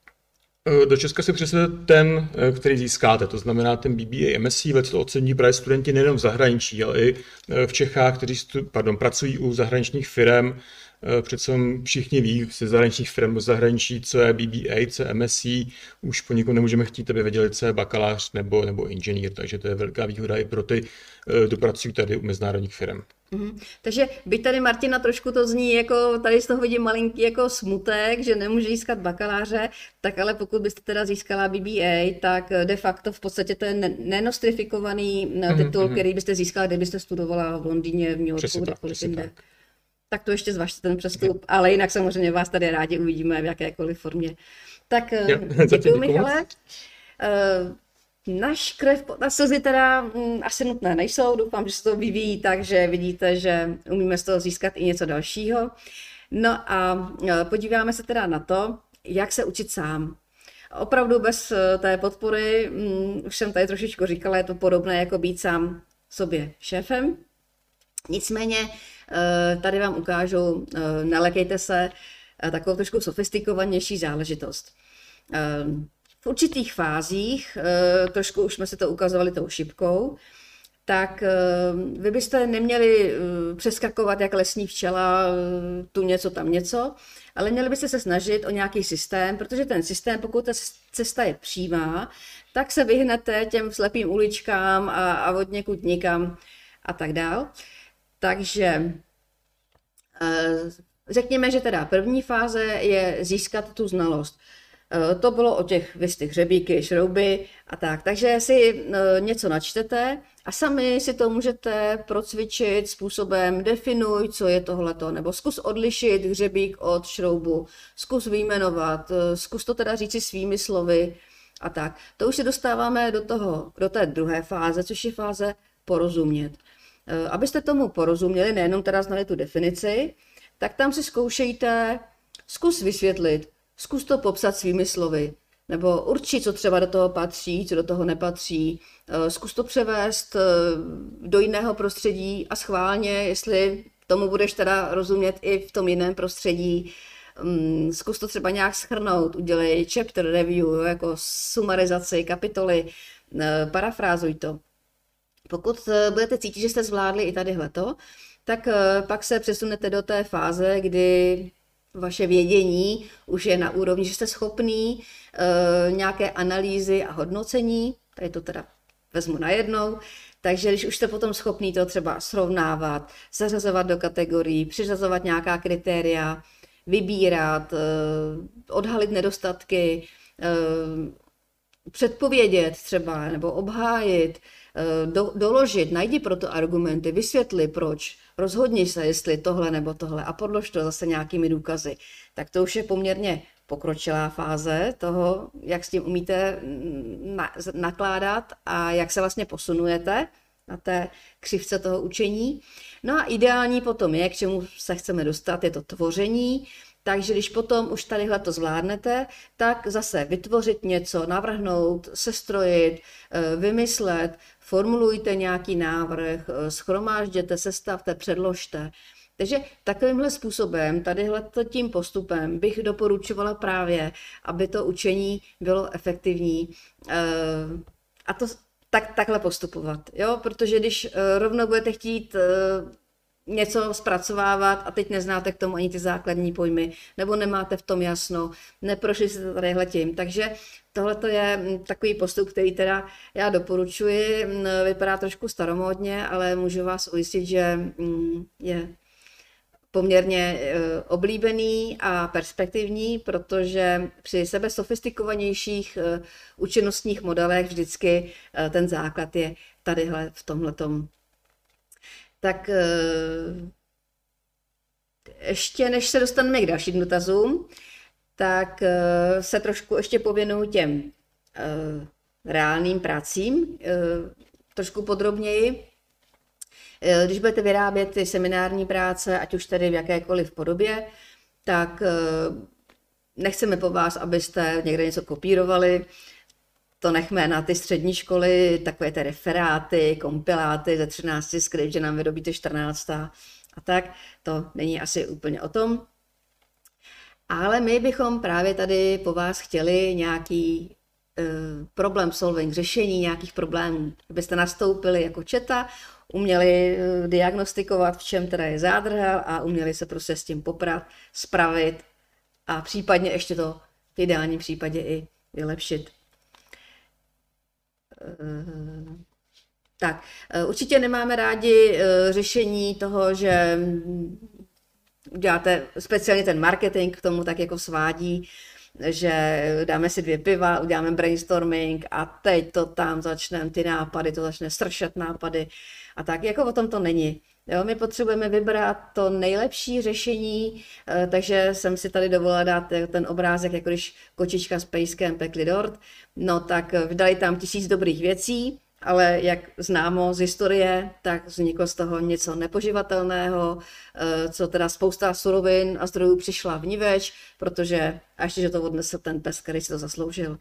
Eh, do Česka si přinesete ten, eh, který získáte, to znamená ten BBA MSc, to ocení právě studenti nejen v zahraničí, ale i v Čechách, kteří stu, pardon, pracují u zahraničních firm přece všichni ví ze zahraničních firm, z zahraničí, co je BBA, co je MSc, už po někom nemůžeme chtít, aby věděli, co je bakalář nebo, nebo inženýr, takže to je velká výhoda i pro ty, kdo pracují tady u mezinárodních firm. Mm-hmm. Takže by tady Martina trošku to zní jako, tady z toho vidím malinký jako smutek, že nemůže získat bakaláře, tak ale pokud byste teda získala BBA, tak de facto v podstatě to je nenostrifikovaný mm-hmm. titul, mm-hmm. který byste získala, kdybyste studovala v Londýně, v New Yorku, kdekoliv jinde. Tak. Tak to ještě zvažte ten přestup, ale jinak samozřejmě vás tady rádi uvidíme v jakékoliv formě. Tak jo, (laughs) děkuji, Michale. Uh, Naš krev a slzy teda mm, asi nutné nejsou, doufám, že se to vyvíjí tak, že vidíte, že umíme z toho získat i něco dalšího. No a e, podíváme se teda na to, jak se učit sám. Opravdu bez té podpory, um, už jsem tady trošičku říkala, je to podobné jako být sám sobě šéfem. Nicméně e, tady vám ukážu, nalekejte se, takovou trošku sofistikovanější záležitost v určitých fázích, eh, trošku už jsme se to ukazovali tou šipkou, tak eh, vy byste neměli eh, přeskakovat jak lesní včela, tu něco, tam něco, ale měli byste se snažit o nějaký systém, protože ten systém, pokud ta cesta je přímá, tak se vyhnete těm slepým uličkám a, a od někud nikam a tak dál. Takže řekněme, že teda první fáze je získat tu znalost. Eh, to bylo o těch vysty hřebíky, šrouby a tak. Takže si eh, něco načtete a sami si to můžete procvičit způsobem definuj, co je tohleto, nebo zkus odlišit hřebík od šroubu, zkus vyjmenovat, eh, zkus to teda říci svými slovy a tak. To už se dostáváme do toho, do té druhé fáze, což je fáze porozumět. Abyste tomu porozuměli, nejenom teda znali tu definici, tak tam si zkoušejte, zkus vysvětlit, Zkus to popsat svými slovy. Nebo určit, co třeba do toho patří, co do toho nepatří. Eh, zkus to převést eh, do jiného prostředí a schválně, jestli tomu budeš teda rozumět i v tom jiném prostředí. Mm, zkus to třeba nějak schrnout, udělej chapter review, jako sumarizaci kapitoly, eh, parafrázuj to. Pokud budete cítit, že jste zvládli i tadyhleto, tak pak se přesunete do té fáze, kdy vaše vědění už je na úrovni, že jste schopný uh, nějaké analýzy a hodnocení, tady to teda vezmu najednou, takže když už jste potom schopný to třeba srovnávat, zařazovat do kategorií, přiřazovat nějaká kritéria, vybírat, uh, odhalit nedostatky, uh, předpovědět třeba nebo obhájit, do, doložit, najdi proto argumenty, vysvětli proč, rozhodni se, jestli tohle nebo tohle a podlož to zase nějakými důkazy. Tak to už je poměrně pokročilá fáze toho, jak s tím umíte na, nakládat a jak se vlastně posunujete na té křivce toho učení. No a ideální potom je, k čemu se chceme dostat, je to tvoření, takže když potom už tadyhle to zvládnete, tak zase vytvořit něco, navrhnout, sestrojit, eh, vymyslet, formulujte nějaký návrh, eh, schromážděte, sestavte, předložte. Takže takovýmhle způsobem, tadyhle tím postupem bych doporučovala právě, aby to učení bylo efektivní eh, a to tak, takhle postupovat. Jo? Protože když rovnou budete chtít něco zpracovávat a teď neznáte k tomu ani ty základní pojmy, nebo nemáte v tom jasno, neprošli jste tadyhle tím. Takže tohle je mm, takový postup, který teda já doporučuji. Mm, vypadá trošku staromódně, ale můžu vás ujistit, že mm, je poměrně e, oblíbený a perspektivní, protože při sebe sofistikovanějších e, účinnostních modelech vždycky e, ten základ je tadyhle v tomhletom tak eh, ještě než se dostaneme k dalším dotazům, tak eh, se trošku ještě pověnuju těm eh, reálným pracím, trošku podrobněji. Když budete vyrábět ty seminární práce, ať už tedy v jakékoliv podobě, tak nechceme po vás, abyste někde něco kopírovali, to nechme na ty střední školy, takové ty referáty, kompiláty ze 13 skript, že nám vyrobíte 14 a tak. To není asi úplně o tom. Ale my bychom právě tady po vás chtěli nějaký uh, problem solving, řešení nějakých problémů. Abyste nastoupili jako četa, uměli eh, diagnostikovat, v čem teda je zádrhel a uměli se prostě s tím poprat, spravit a případně ještě to v ideálním případě i vylepšit. Eh, tak, eh, určitě nemáme rádi řešení toho, že děláte speciálně ten marketing k tomu tak jako svádí, že dáme si dvě piva, uděláme brainstorming a teď to tam začneme, ty nápady, to začne stršet nápady a tak, jako o tom to není. Jo, my potřebujeme vybrat to nejlepší řešení, eh, takže jsem si tady dovolila dát ten obrázek, jako když kočička s pejskem pekli dort, no tak vydali tam tisíc dobrých věcí, ale jak známo z historie, tak vzniklo z toho něco nepoživatelného, eh, co teda spousta surovin a zdrojů přišla v niveč, protože až že to odnesl ten pes, který si to zasloužil.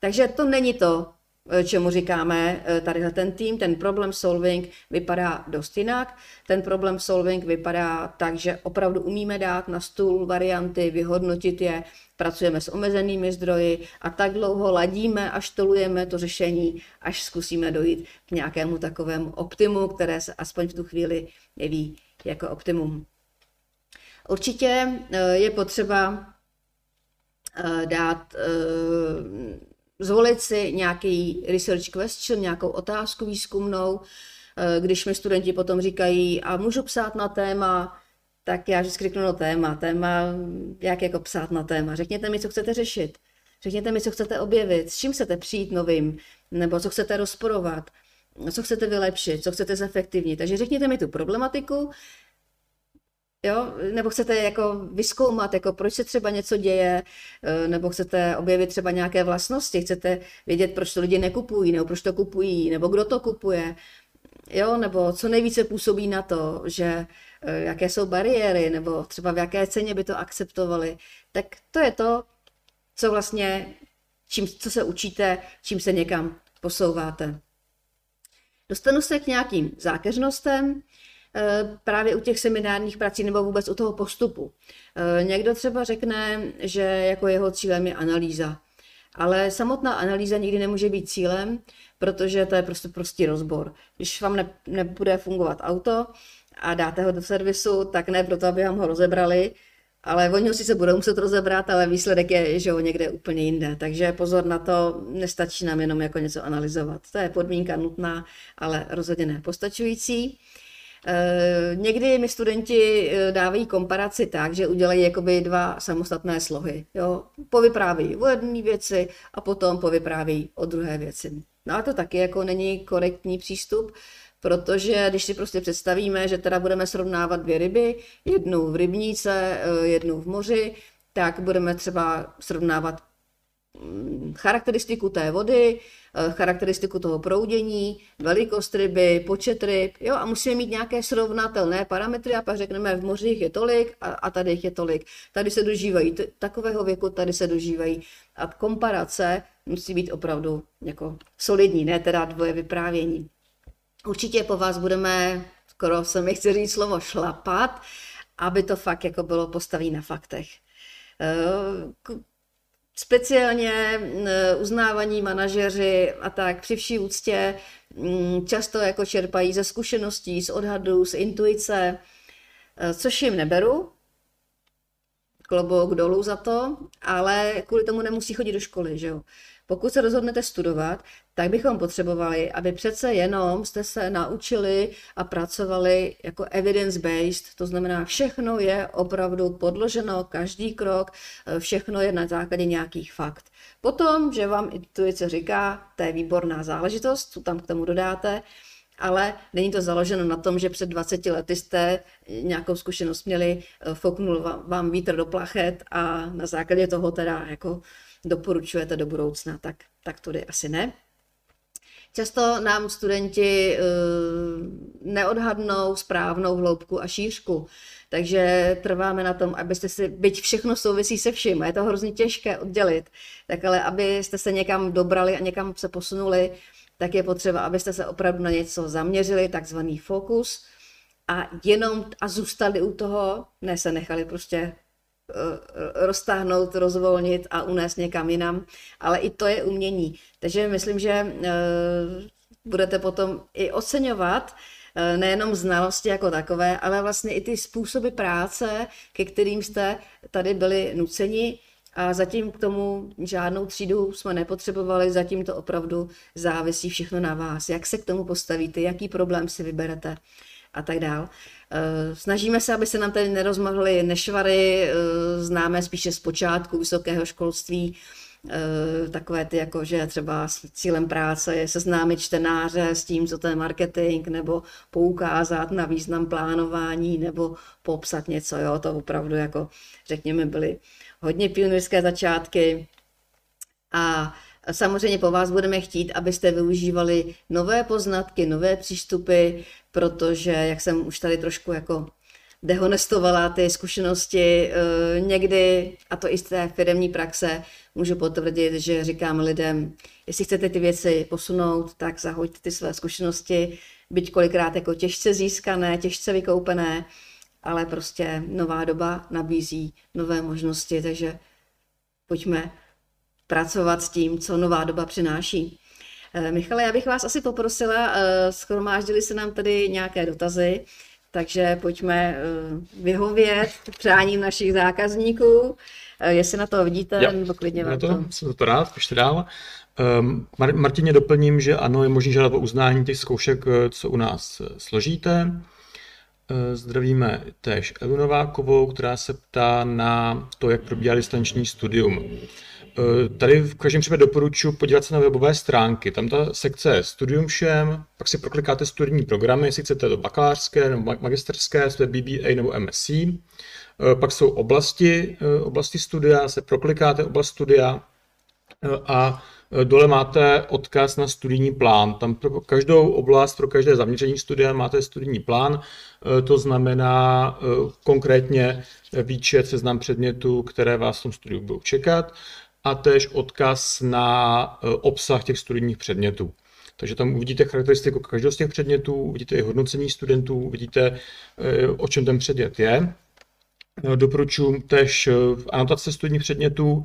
Takže to není to, Eh, čemu říkáme eh, tady ten tým, ten problem solving vypadá dost jinak. Ten problem solving vypadá tak, že opravdu umíme dát na stůl varianty, vyhodnotit je, pracujeme s omezenými zdroji a tak dlouho ladíme a štolujeme to řešení, až zkusíme dojít k nějakému takovému optimu, které se aspoň v tu chvíli jeví jako optimum. Určitě eh, je potřeba dát zvolit si nějaký research question, nějakou otázku výzkumnou, eh, když mi studenti potom říkají, a můžu psát na téma, tak já vždycky řeknu no téma, téma, jak jako psát na téma. Řekněte mi, co chcete řešit. Řekněte mi, co chcete objevit, s čím chcete přijít novým, nebo co chcete rozporovat, co chcete vylepšit, co chcete zefektivnit. Takže řekněte mi tu problematiku, Jo? Nebo chcete jako vyskoumat, jako proč se třeba něco děje, eh, nebo chcete objevit třeba nějaké vlastnosti, chcete vědět, proč to lidi nekupují, nebo proč to kupují, nebo kdo to kupuje, jo? nebo co nejvíce působí na to, že eh, jaké jsou bariéry, nebo třeba v jaké ceně by to akceptovali. Tak to je to, co vlastně, čím, co se učíte, čím se někam posouváte. Dostanu se k nějakým zákeřnostem, právě u těch seminárních prací nebo vůbec u toho postupu. Eh, někdo třeba řekne, že jako jeho cílem je analýza. Ale samotná analýza nikdy nemůže být cílem, protože to je prostě prostý rozbor. Když vám ne, nebude fungovat auto a dáte ho do servisu, tak ne proto, aby vám ho rozebrali, ale oni ho sice budou muset rozebrat, ale výsledek je, že ho někde úplně jinde. Takže pozor na to, nestačí nám jenom jako něco analyzovat. To je podmínka nutná, ale rozhodně ne postačující. Eh, někdy mi studenti eh, dávají komparaci tak, že udělají jakoby dva samostatné slohy. Jo? Povyprávějí o jedné věci a potom povyprávějí o druhé věci. No a to taky jako není korektní přístup, protože když si prostě představíme, že teda budeme srovnávat dvě ryby, jednu v rybníce, eh, jednu v moři, tak budeme třeba srovnávat charakteristiku té vody, Eh, charakteristiku toho proudění, velikost ryby, počet ryb, jo, a musíme mít nějaké srovnatelné parametry a pak řekneme, v mořích je tolik a, a tady je tolik. Tady se dožívají t- takového věku, tady se dožívají. A komparace musí být opravdu jako solidní, ne teda dvoje vyprávění. Určitě po vás budeme, skoro se mi chci říct slovo šlapat, aby to fakt jako bylo postaví na faktech. Speciálně eh, uznávaní manažeři a tak při vší úctě mm, často jako čerpají ze zkušeností, z odhadů, z intuice, eh, což jim neberu, klobouk dolů za to, ale kvůli tomu nemusí chodit do školy, že jo. Pokud se rozhodnete studovat, tak bychom potřebovali, aby přece jenom jste se naučili a pracovali jako evidence-based, to znamená, všechno je opravdu podloženo, každý krok, eh, všechno je na základě nějakých fakt. Potom, že vám intuice říká, to je výborná záležitost, co tam k tomu dodáte, ale není to založeno na tom, že před 20 lety jste nějakou zkušenost měli, eh, foknul vám vítr do plachet a na základě toho teda jako doporučujete do budoucna, tak, tak tudy asi ne. Často nám studenti uh, neodhadnou správnou hloubku a šířku, takže trváme na tom, abyste si, byť všechno souvisí se vším, a je to hrozně těžké oddělit, tak ale abyste se někam dobrali a někam se posunuli, tak je potřeba, abyste se opravdu na něco zaměřili, takzvaný fokus, a jenom a zůstali u toho, ne se nechali prostě Eh, roztáhnout, rozvolnit a unést někam jinam, ale i to je umění. Takže myslím, že eh, budete potom i oceňovat eh, nejenom znalosti jako takové, ale vlastně i ty způsoby práce, ke kterým jste tady byli nuceni. A zatím k tomu žádnou třídu jsme nepotřebovali, zatím to opravdu závisí všechno na vás. Jak se k tomu postavíte, jaký problém si vyberete a tak dál. Eh, snažíme se, aby se nám tady nerozmohly nešvary, eh, známe spíše z počátku vysokého školství, eh, takové ty jako, že třeba s cílem práce je seznámit čtenáře s tím, co to je marketing, nebo poukázat na význam plánování, nebo popsat něco, jo, to opravdu jako, řekněme, byly hodně pionýrské začátky. A Samozřejmě po vás budeme chtít, abyste využívali nové poznatky, nové přístupy, protože, jak jsem už tady trošku jako dehonestovala ty zkušenosti eh, někdy, a to i z té firmní praxe, můžu potvrdit, že říkám lidem, jestli chcete ty věci posunout, tak zahoďte ty své zkušenosti, byť kolikrát jako těžce získané, těžce vykoupené, ale prostě nová doba nabízí nové možnosti, takže pojďme pracovat s tím, co nová doba přináší. Eh, Michale, já bych vás asi poprosila, eh, schromáždili se nám tady nějaké dotazy, takže pojďme eh, vyhovět přáním našich zákazníků. Jestli na to vidíte, jo, nebo klidně vám to. to. Jsem to rád, ještě dál. Um, Martině doplním, že ano, je možné žádat o uznání těch zkoušek, co u nás složíte. Zdravíme též Elu Novákovou, která se ptá na to, jak probíhá distanční studium. Eh, tady v každém případě doporučuji podívat se na webové stránky. Tam ta sekce je Studium všem, pak si proklikáte studijní programy, jestli chcete to bakalářské nebo magisterské, je BBA nebo MSc. Eh, pak jsou oblasti, eh, oblasti studia, se proklikáte oblast studia a dole máte odkaz na studijní plán. Tam pro každou oblast, pro každé zaměření studia máte studijní plán, to znamená konkrétně výčet, seznam předmětů, které vás v tom studiu budou čekat a též odkaz na e, obsah těch studijních předmětů. Takže tam uvidíte charakteristiku každého z těch předmětů, uvidíte i hodnocení studentů, uvidíte, e, o čem ten předmět je. E, doporučuji též anotace studijních předmětů.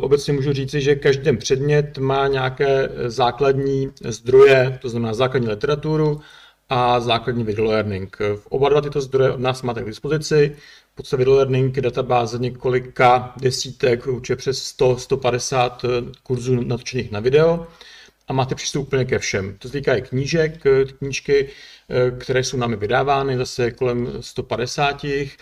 Obecně můžu říci, že každý předmět má nějaké základní zdroje, to znamená základní literaturu a základní video learning. Oba dva tyto zdroje od nás máte k dispozici podstatě learning databáze několika desítek, určitě přes 100-150 eh, kurzů natočených na video a máte přístup úplně ke všem. To se týká i knížek, eh, knížky, eh, které jsou námi vydávány, zase kolem 150 Eh,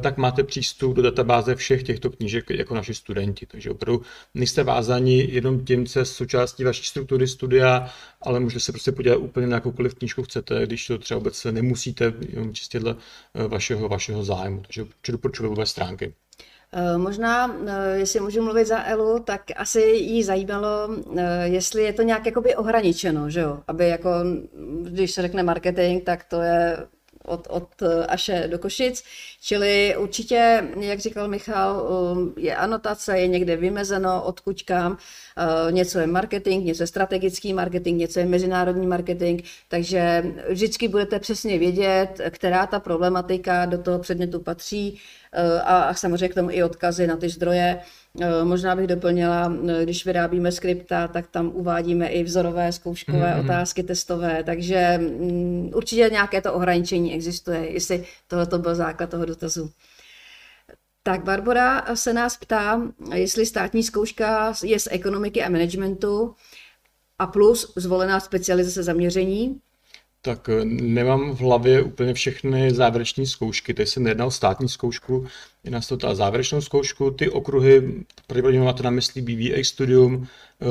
tak máte přístup do databáze všech těchto knížek jako naši studenti. Takže opravdu nejste vázáni jenom tím, co je součástí vaší struktury studia, ale můžete se prostě podívat úplně na jakoukoliv knížku chcete, když to třeba vůbec nemusíte, jenom čistě dle eh, vašeho, vašeho zájmu. Takže doporučuji webové stránky. Eh, možná, jestli můžu mluvit za Elu, tak asi jí zajímalo, jestli je to nějak jakoby ohraničeno, že jo? Aby jako, když se řekne marketing, tak to je od, od eh, Aše do Košic. Čili určitě, jak říkal Michal, um, je anotace, je někde vymezeno, odkud kam. Eh, něco je marketing, něco je strategický marketing, něco je mezinárodní marketing, takže vždycky budete přesně vědět, která ta problematika do toho předmětu patří eh, a samozřejmě k tomu i odkazy na ty zdroje. Eh, možná bych doplnila, eh, když vyrábíme skripta, tak tam uvádíme i vzorové zkouškové mm-hmm. otázky testové, takže um, určitě nějaké to ohraničení existuje, jestli tohle byl základ toho dotazu. Tak Barbara se nás ptá, jestli státní zkouška je z ekonomiky a managementu a plus zvolená specializace zaměření. Tak eh, nemám v hlavě úplně všechny závěreční zkoušky, teď se nejedná o státní zkoušku, jedná se to ta závěrečnou zkoušku, ty okruhy, pravděpodobně máte na mysli BBA studium,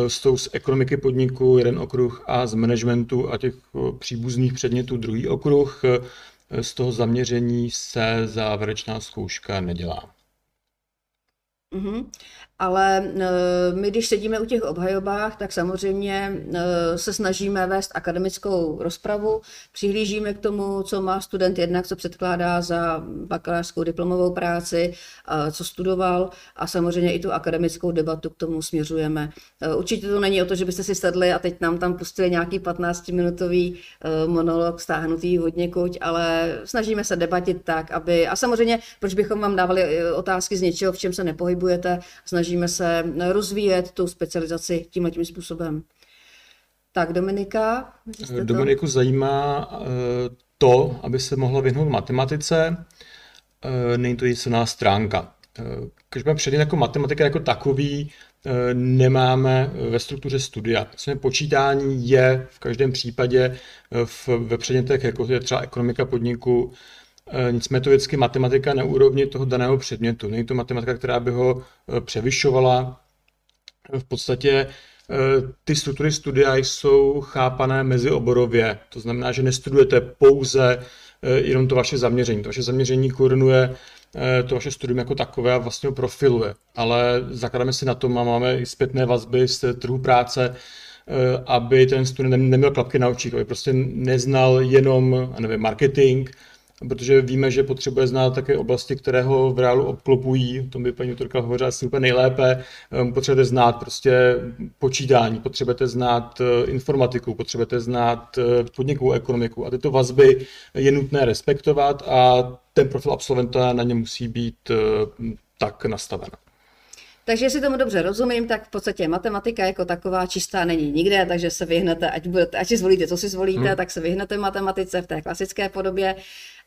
jsou z ekonomiky podniku jeden okruh a z managementu a těch eh, příbuzných předmětů druhý okruh. Eh, z toho zaměření se závěrečná zkouška nedělá. Mm-hmm. Ale e, my, když sedíme u těch obhajobách, tak samozřejmě e, se snažíme vést akademickou rozpravu, přihlížíme k tomu, co má student jednak, co předkládá za bakalářskou diplomovou práci, co studoval a samozřejmě i tu akademickou debatu k tomu směřujeme. E, určitě to není o to, že byste si sedli a teď nám tam pustili nějaký 15-minutový monolog stáhnutý hodně kuť, ale snažíme se debatit tak, aby, a samozřejmě, proč bychom vám dávali otázky z něčeho, v čem se nepohybujete, snažíme se rozvíjet tu specializaci tímhle tím způsobem. Tak, Dominika? Dominiku to... zajímá to, aby se mohla vyhnout matematice. Není to jistá stránka. Když budeme předtím jako matematika jako takový, nemáme ve struktuře studia. Vlastně počítání je v každém případě v, ve předmětech, jako je třeba ekonomika podniku, nicméně to vždycky matematika na úrovni toho daného předmětu. Není to matematika, která by ho převyšovala. V podstatě ty struktury studia jsou chápané mezioborově. To znamená, že nestudujete pouze jenom to vaše zaměření. To vaše zaměření korunuje Eh, to vaše studium jako takové a vlastně ho profiluje. Ale zakládáme si na tom a máme i zpětné vazby z trhu práce, eh, aby ten student neměl klapky na očích, aby prostě neznal jenom nevím, marketing, protože víme, že potřebuje znát také oblasti, které ho v reálu obklopují, o tom by paní autorka hovořila asi úplně nejlépe, ehm, potřebujete znát prostě počítání, potřebujete znát eh, informatiku, potřebujete znát eh, podnikovou ekonomiku a tyto vazby je nutné respektovat a ten profil absolventa na ně musí být eh, tak nastaven. Takže jestli tomu dobře rozumím, tak v podstatě matematika jako taková čistá není nikde, takže se vyhnete, ať, budete, ať si zvolíte, co si zvolíte, hmm. tak se vyhnete matematice v té klasické podobě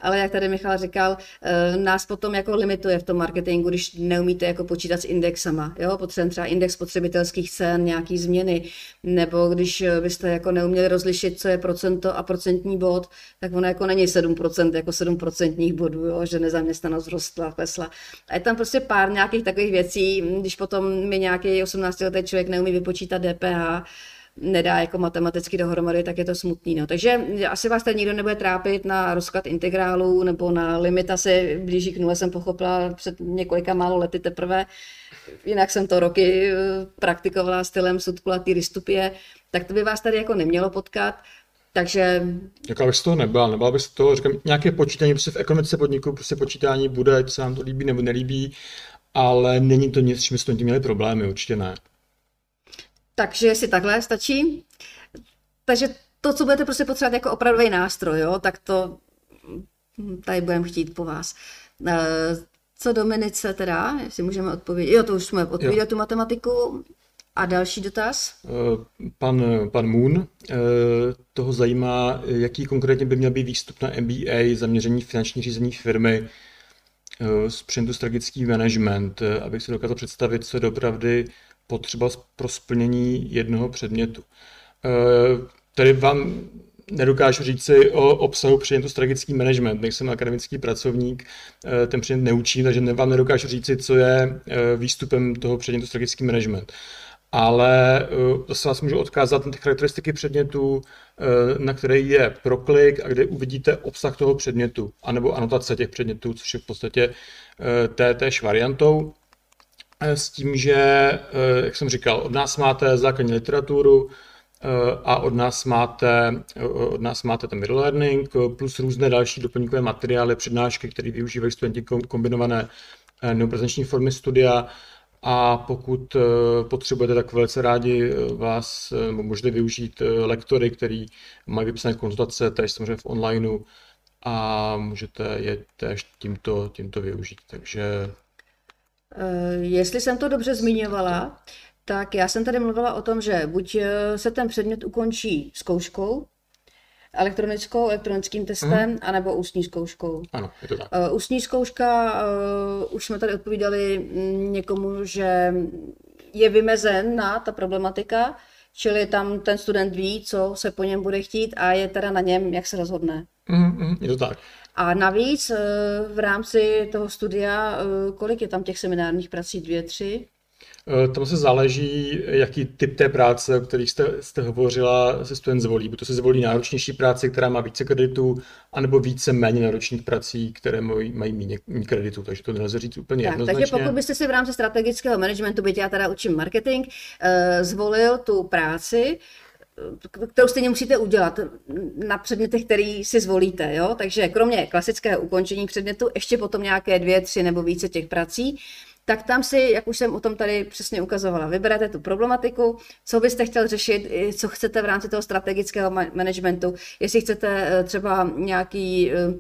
ale jak tady Michal říkal, eh, nás potom jako limituje v tom marketingu, když neumíte jako počítat s indexama, jo, potřebujeme třeba index spotřebitelských cen, nějaký změny, nebo když eh, byste jako neuměli rozlišit, co je procento a procentní bod, tak ono jako není 7%, jako 7 procentních bodů, jo, že nezaměstnanost rostla, klesla. A je tam prostě pár nějakých takových věcí, když potom mi nějaký 18-letý člověk neumí vypočítat DPH, nedá jako matematicky dohromady, tak je to smutný. No. Takže asi vás tady nikdo nebude trápit na rozklad integrálů nebo na limita se blíží k nule, jsem pochopila před několika málo lety teprve. Jinak jsem to roky eh, praktikovala stylem sudkulatý dystopie, tak to by vás tady jako nemělo potkat. Takže... Jaká bych z toho nebyla, nebyla bych z toho, říkám, nějaké počítání, prostě v ekonomice podniku prostě počítání bude, ať se nám to líbí nebo nelíbí, ale není to nic, čím jsme to měli problémy, určitě ne. Takže si takhle stačí. Takže to, co budete prostě potřebovat jako opravdový nástroj, jo, tak to tady budeme chtít po vás. Eh, co Dominice teda, jestli můžeme odpovědět, jo, to už jsme odpověděli tu matematiku. A další dotaz? Eh, pan, pan Moon, eh, toho zajímá, jaký konkrétně by měl být výstup na MBA, zaměření finanční řízení firmy, z strategický management, abych si dokázal představit, co je dopravdy potřeba pro splnění jednoho předmětu. Eh, tady vám nedokážu říct si o obsahu předmětu strategický management, nejsem akademický pracovník, eh, ten předmět neučím, takže vám nedokážu říct si, co je eh, výstupem toho předmětu strategický management. Ale zase vás můžu odkázat na ty charakteristiky předmětu, na které je proklik a kde uvidíte obsah toho předmětu, anebo anotace těch předmětů, což je v podstatě té, též variantou. Eh, s tím, že, eh, jak jsem říkal, od nás máte základní literaturu eh, a od nás máte, od nás máte ten middle learning plus různé další doplňkové materiály, přednášky, které využívají studenti kombinované neoprezenční formy studia a pokud potřebujete, tak velice rádi vás můžete využít lektory, který mají vypsané konzultace, tady samozřejmě v onlineu a můžete je též tímto, tímto využít. Takže Eh, jestli jsem to dobře zmiňovala, tak já jsem tady mluvila o tom, že buď eh, se ten předmět ukončí zkouškou, elektronickou, elektronickým testem, mm. anebo ústní zkouškou. Ano, je to tak. Uh, ústní zkouška, uh, už jsme tady odpovídali mm, někomu, že je vymezen na ta problematika, čili tam ten student ví, co se po něm bude chtít a je teda na něm, jak se rozhodne. Mm, mm, je to tak. A navíc eh, v rámci toho studia, eh, kolik je tam těch seminárních prací? Dvě, tři? Eh, tam se záleží, jaký typ té práce, o kterých jste, jste hovořila, se student zvolí. Buď to se zvolí náročnější práci, která má více kreditů, anebo více méně náročních prací, které mají, mají méně kreditů. Takže to nelze říct úplně tak, jednoznačně. Takže pokud byste si v rámci strategického managementu, byť já teda učím marketing, zvolil tu práci, kterou stejně musíte udělat na předmětech, který si zvolíte. Jo? Takže kromě klasického ukončení předmětu, ještě potom nějaké dvě, tři nebo více těch prací, tak tam si, jak už jsem o tom tady přesně ukazovala, vyberete tu problematiku, co byste chtěl řešit, co chcete v rámci toho strategického managementu, jestli chcete eh, třeba nějaký eh, eh,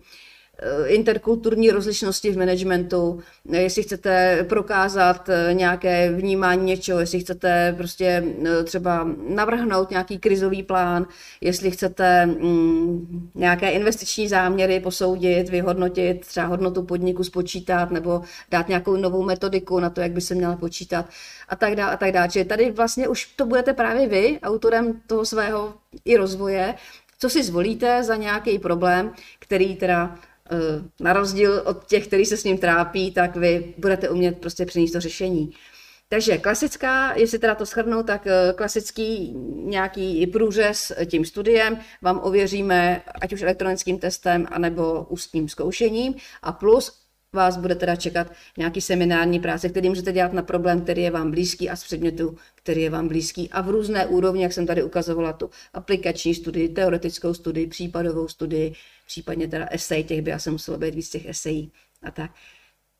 interkulturní rozlišnosti v managementu, jestli chcete prokázat eh, nějaké vnímání něčeho, jestli chcete prostě třeba navrhnout nějaký krizový plán, jestli chcete mm, nějaké investiční záměry posoudit, vyhodnotit, třeba hodnotu podniku spočítat nebo dát nějakou novou metodiku na to, jak by se měla počítat a tak dále a tak dále. Čili tady vlastně už to budete právě vy, autorem toho svého i rozvoje, co si zvolíte za nějaký problém, který teda eh, na rozdíl od těch, kteří se s ním trápí, tak vy budete umět prostě přinést to řešení. Takže klasická, jestli teda to shrnu, tak eh, klasický nějaký průřez tím studiem vám ověříme ať už elektronickým testem, anebo ústním zkoušením a plus vás bude teda čekat nějaký seminární práce, který můžete dělat na problém, který je vám blízký a z předmětu, který je vám blízký a v různé úrovni, jak jsem tady ukazovala, tu aplikační studii, teoretickou studii, případovou studii, případně teda esej, těch by asi muselo být víc těch esejí a tak.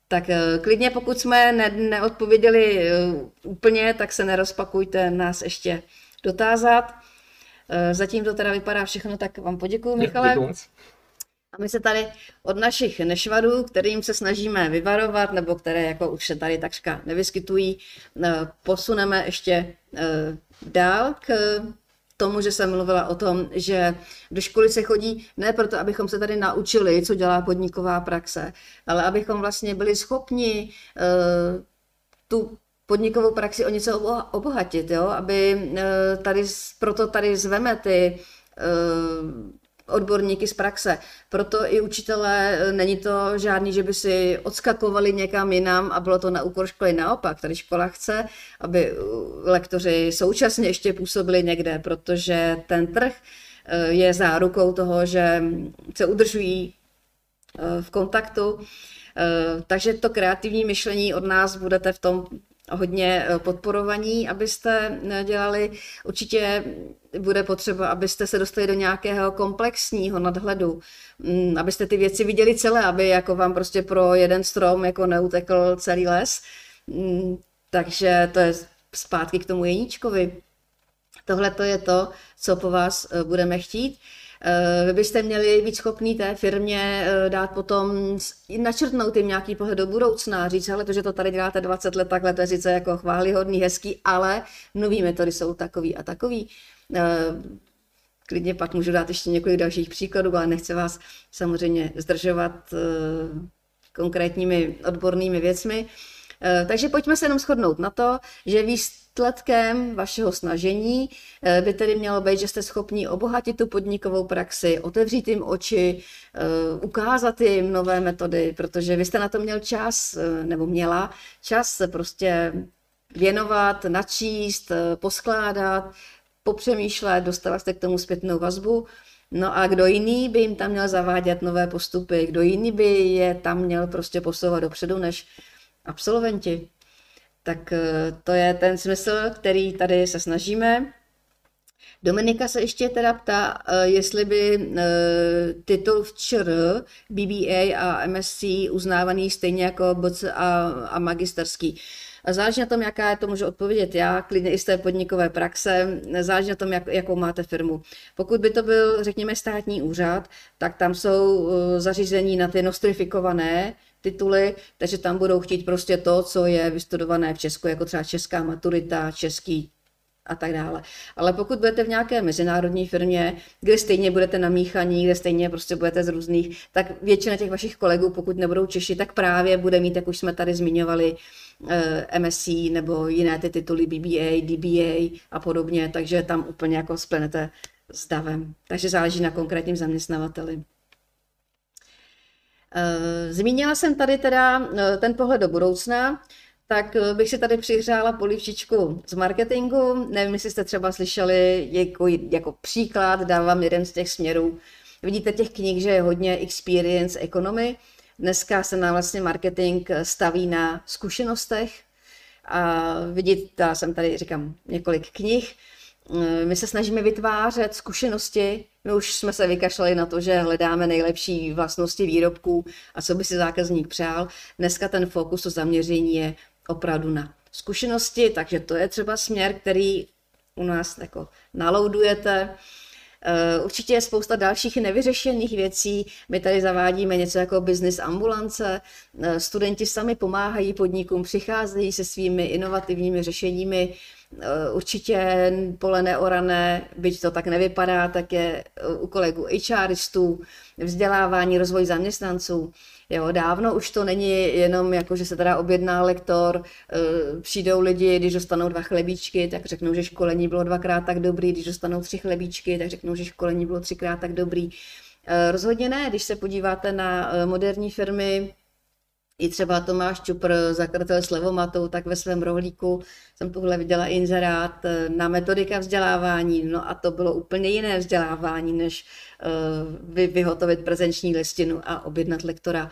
Tak eh, klidně, pokud jsme ne, neodpověděli eh, úplně, tak se nerozpakujte nás ještě dotázat. Eh, zatím to teda vypadá všechno, tak vám poděkuji, Michale. Děkuji. A my se tady od našich nešvarů, kterým se snažíme vyvarovat, nebo které jako už se tady takřka nevyskytují, eh, posuneme ještě eh, dál k tomu, že jsem mluvila o tom, že do školy se chodí ne proto, abychom se tady naučili, co dělá podniková praxe, ale abychom vlastně byli schopni tu podnikovou praxi o něco obohatit, jo? aby tady, proto tady zveme ty odborníky z praxe. Proto i učitelé, e, není to žádný, že by si odskakovali někam jinam a bylo to na úkor školy. Naopak, tady škola chce, aby lektoři současně ještě působili někde, protože ten trh e, je zárukou toho, že se udržují v kontaktu. Takže to kreativní myšlení od nás budete v tom hodně eh, podporovaní, abyste eh, dělali. Určitě bude potřeba, abyste se dostali do nějakého komplexního nadhledu, mm, abyste ty věci viděli celé, aby jako vám prostě pro jeden strom jako neutekl celý les. Mm, takže to je zpátky k tomu jeníčkovi. Tohle to je to, co po vás eh, budeme chtít. Eh, vy byste měli být schopný té firmě eh, dát potom, načrtnout jim nějaký pohled do budoucna, říct, ale to, že to tady děláte 20 let, takhle to je sice jako chválihodný, hezký, ale nový metody jsou takový a takový. Eh, klidně pak můžu dát ještě několik dalších příkladů, ale nechci vás samozřejmě zdržovat konkrétními odbornými věcmi. Takže pojďme se jenom shodnout na to, že výsledkem vašeho snažení eh, by tedy mělo být, že jste schopni obohatit tu podnikovou praxi, otevřít jim oči, eh, ukázat jim nové metody, protože vy jste na to měl čas, eh, nebo měla čas se prostě věnovat, načíst, poskládat, popřemýšlet, dostala jste k tomu zpětnou vazbu. No a kdo jiný by jim tam měl zavádět nové postupy, kdo jiný by je tam měl prostě posouvat dopředu než absolventi. Tak eh, to je ten smysl, který tady se snažíme. Dominika se ještě teda ptá, eh, jestli by eh, titul v ČR, BBA a MSc uznávaný stejně jako BC a, a magisterský. Záleží na tom, jaká je to, můžu odpovědět já, klidně i z té podnikové praxe, záleží na tom, jak, jakou máte firmu. Pokud by to byl, řekněme, státní úřad, tak tam jsou zařízení na ty nostrifikované, tituly, takže tam budou chtít prostě to, co je vystudované v Česku, jako třeba česká maturita, český a tak dále. Ale pokud budete v nějaké mezinárodní firmě, kde stejně budete namíchaní, kde stejně prostě budete z různých, tak většina těch vašich kolegů, pokud nebudou Češi, tak právě bude mít, jak už jsme tady zmiňovali, eh, MSc nebo jiné ty tituly BBA, DBA a podobně, takže tam úplně jako splenete s davem. Takže záleží na konkrétním zaměstnavateli. Eh, zmínila jsem tady teda eh, ten pohled do budoucna, tak eh, bych si tady přihřála polivčičku z marketingu. Nevím, jestli jste třeba slyšeli jako, jako příklad, dávám jeden z těch směrů. Vidíte těch knih, že je hodně experience economy. Dneska se nám vlastně marketing staví na zkušenostech. A vidíte, já jsem tady, říkám, několik knih. My se snažíme vytvářet zkušenosti my už jsme se vykašlali na to, že hledáme nejlepší vlastnosti výrobků a co by si zákazník přál. Dneska ten fokus, to zaměření je opravdu na zkušenosti, takže to je třeba směr, který u nás jako naloudujete. Eh, určitě je spousta dalších nevyřešených věcí. My tady zavádíme něco jako business ambulance. Eh, studenti sami pomáhají podnikům, přicházejí se svými inovativními řešeními. Eh, určitě pole neorané, byť to tak nevypadá, tak je u kolegů HRistů, vzdělávání, rozvoj zaměstnanců. Jo, dávno už to není jenom jako, že se teda objedná lektor, eh, přijdou lidi, když dostanou dva chlebíčky, tak řeknou, že školení bylo dvakrát tak dobrý, když dostanou tři chlebíčky, tak řeknou, že školení bylo třikrát tak dobrý. Eh, rozhodně ne, když se podíváte na eh, moderní firmy, i třeba Tomáš Čupr, zakladatel Levomatou, tak ve svém rohlíku jsem tuhle viděla inzerát na metodika vzdělávání, no a to bylo úplně jiné vzdělávání, než vy, vyhotovit prezenční listinu a objednat lektora.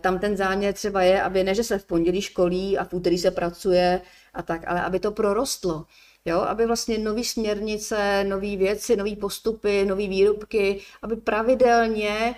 Tam ten záměr třeba je, aby ne, že se v pondělí školí a v úterý se pracuje a tak, ale aby to prorostlo. Jo, aby vlastně nové směrnice, nové věci, nové postupy, nové výrobky, aby pravidelně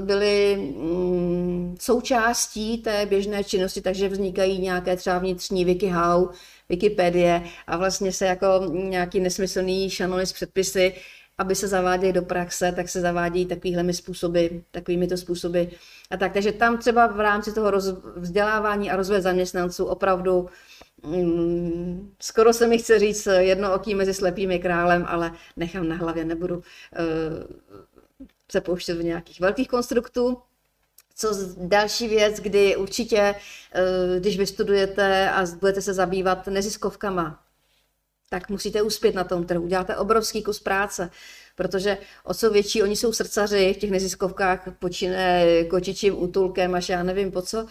byly um, součástí té běžné činnosti, takže vznikají nějaké třeba vnitřní WikiHow, Wikipedie a vlastně se jako nějaký nesmyslný šanony předpisy, aby se zaváděly do praxe, tak se zavádějí takovými způsoby, takovými to způsoby. A tak, takže tam třeba v rámci toho roz, vzdělávání a rozvoje zaměstnanců opravdu Mm, skoro se mi chce říct jedno oký mezi slepými králem, ale nechám na hlavě, nebudu uh, se pouštět v nějakých velkých konstruktů. Co další věc, kdy určitě, uh, když vystudujete a budete se zabývat neziskovkama, tak musíte uspět na tom trhu. Uděláte obrovský kus práce, protože o co větší oni jsou srdcaři v těch neziskovkách, počíne kočičím útulkem až já nevím po co,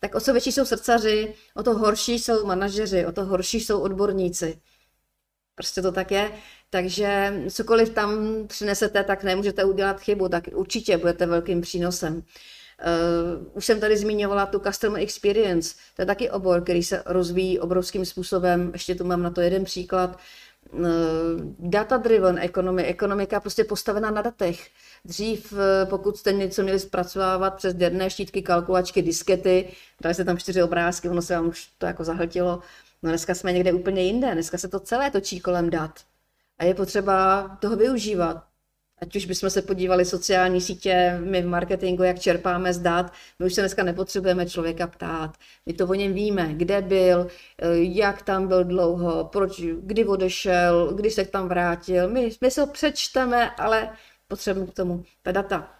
tak o co větší jsou srdcaři, o to horší jsou manažeři, o to horší jsou odborníci. Prostě to tak je. Takže cokoliv tam přinesete, tak nemůžete udělat chybu, tak určitě budete velkým přínosem. Uh, už jsem tady zmiňovala tu customer experience. To je taky obor, který se rozvíjí obrovským způsobem. Ještě tu mám na to jeden příklad. Uh, data-driven economy, ekonomika prostě postavená na datech. Dřív, eh, pokud jste něco měli zpracovávat přes děrné štítky, kalkulačky, diskety, dali se tam čtyři obrázky, ono se vám už to jako zahltilo. No dneska jsme někde úplně jinde, dneska se to celé točí kolem dat. A je potřeba toho využívat. Ať už bychom se podívali sociální sítě, my v marketingu, jak čerpáme z dat, my už se dneska nepotřebujeme člověka ptát. My to o něm víme, kde byl, eh, jak tam byl dlouho, proč, kdy odešel, kdy se tam vrátil. My, my se ho přečteme, ale potřebujeme k tomu ta data.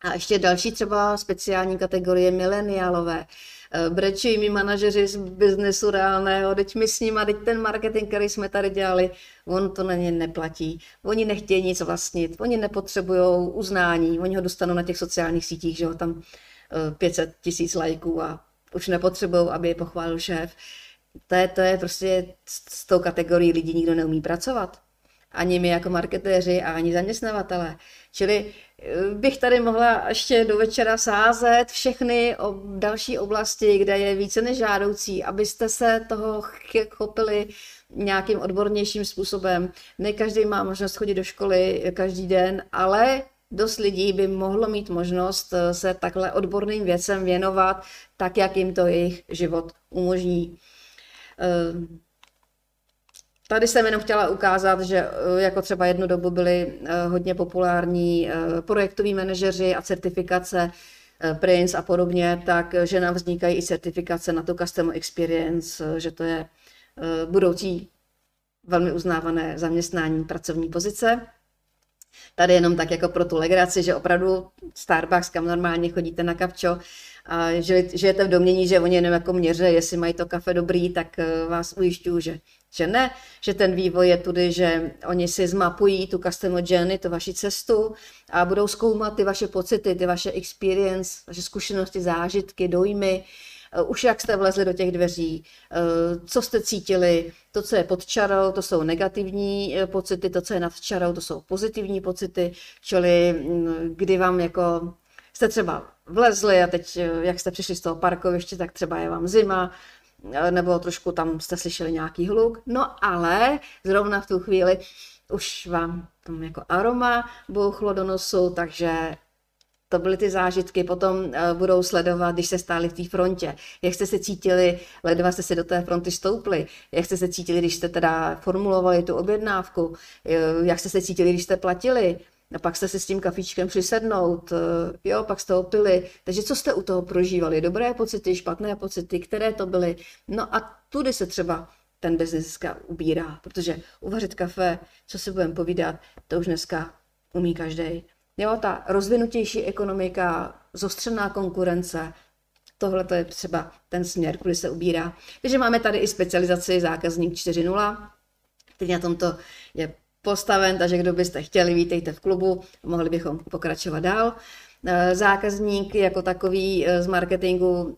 A ještě další třeba speciální kategorie mileniálové. Eh, brečí mi manažeři z biznesu reálného, teď my s nimi, teď ten marketing, který jsme tady dělali, on to na ně neplatí. Oni nechtějí nic vlastnit, oni nepotřebují uznání, oni ho dostanou na těch sociálních sítích, že ho tam 500 eh, tisíc lajků a už nepotřebují, aby je pochválil šéf. To je, to je prostě s tou kategorií lidí nikdo neumí pracovat ani my jako marketéři ani zaměstnavatele. Čili eh, bych tady mohla ještě do večera sázet všechny o další oblasti, kde je více než žádoucí, abyste se toho chopili nějakým odbornějším způsobem. Ne každý má možnost chodit do školy každý den, ale dost lidí by mohlo mít možnost eh, se takhle odborným věcem věnovat, tak jak jim to jejich život umožní. Tady jsem jenom chtěla ukázat, že eh, jako třeba jednu dobu byli eh, hodně populární eh, projektoví manažeři a certifikace Prince a podobně, tak že nám vznikají i certifikace na to Customer Experience, že to je budoucí velmi uznávané zaměstnání pracovní pozice. Tady jenom tak jako pro tu legraci, že opravdu Starbucks, kam normálně chodíte na kapčo, a že žijete v domění, že oni jenom jako měře, jestli mají to kafe dobrý, tak vás ujišťuju, že že ne, že ten vývoj je tudy, že oni si zmapují tu customer journey, tu vaši cestu a budou zkoumat ty vaše pocity, ty vaše experience, vaše zkušenosti, zážitky, dojmy, eh, už jak jste vlezli do těch dveří, eh, co jste cítili, to, co je pod čarou, to jsou negativní eh, pocity, to, co je nad čarou, to jsou pozitivní pocity, čili mm, kdy vám jako jste třeba vlezli a teď, jak jste přišli z toho parkoviště, tak třeba je vám zima, nebo trošku tam jste slyšeli nějaký hluk, no ale zrovna v tu chvíli už vám tam jako aroma bouchlo do nosu, takže to byly ty zážitky, potom eh, budou sledovat, když se stáli v té frontě. Jak jste se cítili, ledva jste se do té fronty stoupli, jak jste se cítili, když jste teda formulovali tu objednávku, eh, jak jste se cítili, když jste platili, a pak jste si s tím kafičkem přisednout, eh, jo, pak jste opili. Takže co jste u toho prožívali? Dobré pocity, špatné pocity, které to byly? No a tudy se třeba ten biznis dneska ubírá, protože uvařit kafe, co si budeme povídat, to už dneska umí každý. Jo, ta rozvinutější ekonomika, zostřená konkurence, tohle to je třeba ten směr, kudy se ubírá. Takže máme tady i specializaci zákazník 4.0, který na tomto je postaven, takže kdo byste chtěli, vítejte v klubu, mohli bychom pokračovat dál. Eh, zákazník jako takový eh, z marketingu,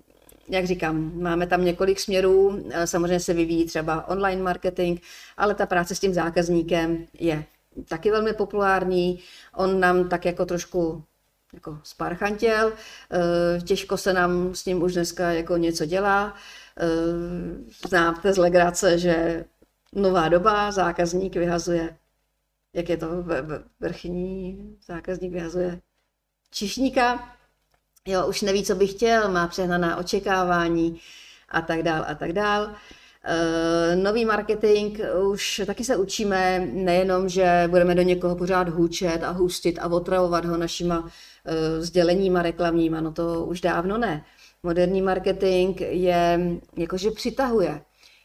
jak říkám, máme tam několik směrů, eh, samozřejmě se vyvíjí třeba online marketing, ale ta práce s tím zákazníkem je taky velmi populární. On nám tak jako trošku jako sparchantěl, těžko se nám s ním už dneska jako něco dělá. Znáte z legrace, že nová doba, zákazník vyhazuje jak je to vrchní zákazník vyhazuje čišníka, jo, už neví, co by chtěl, má přehnaná očekávání a tak dál a tak dál. Uh, nový marketing už taky se učíme nejenom, že budeme do někoho pořád hůčet a hustit a otravovat ho našima uh, sděleníma reklamníma, no to už dávno ne. Moderní marketing je jakože přitahuje.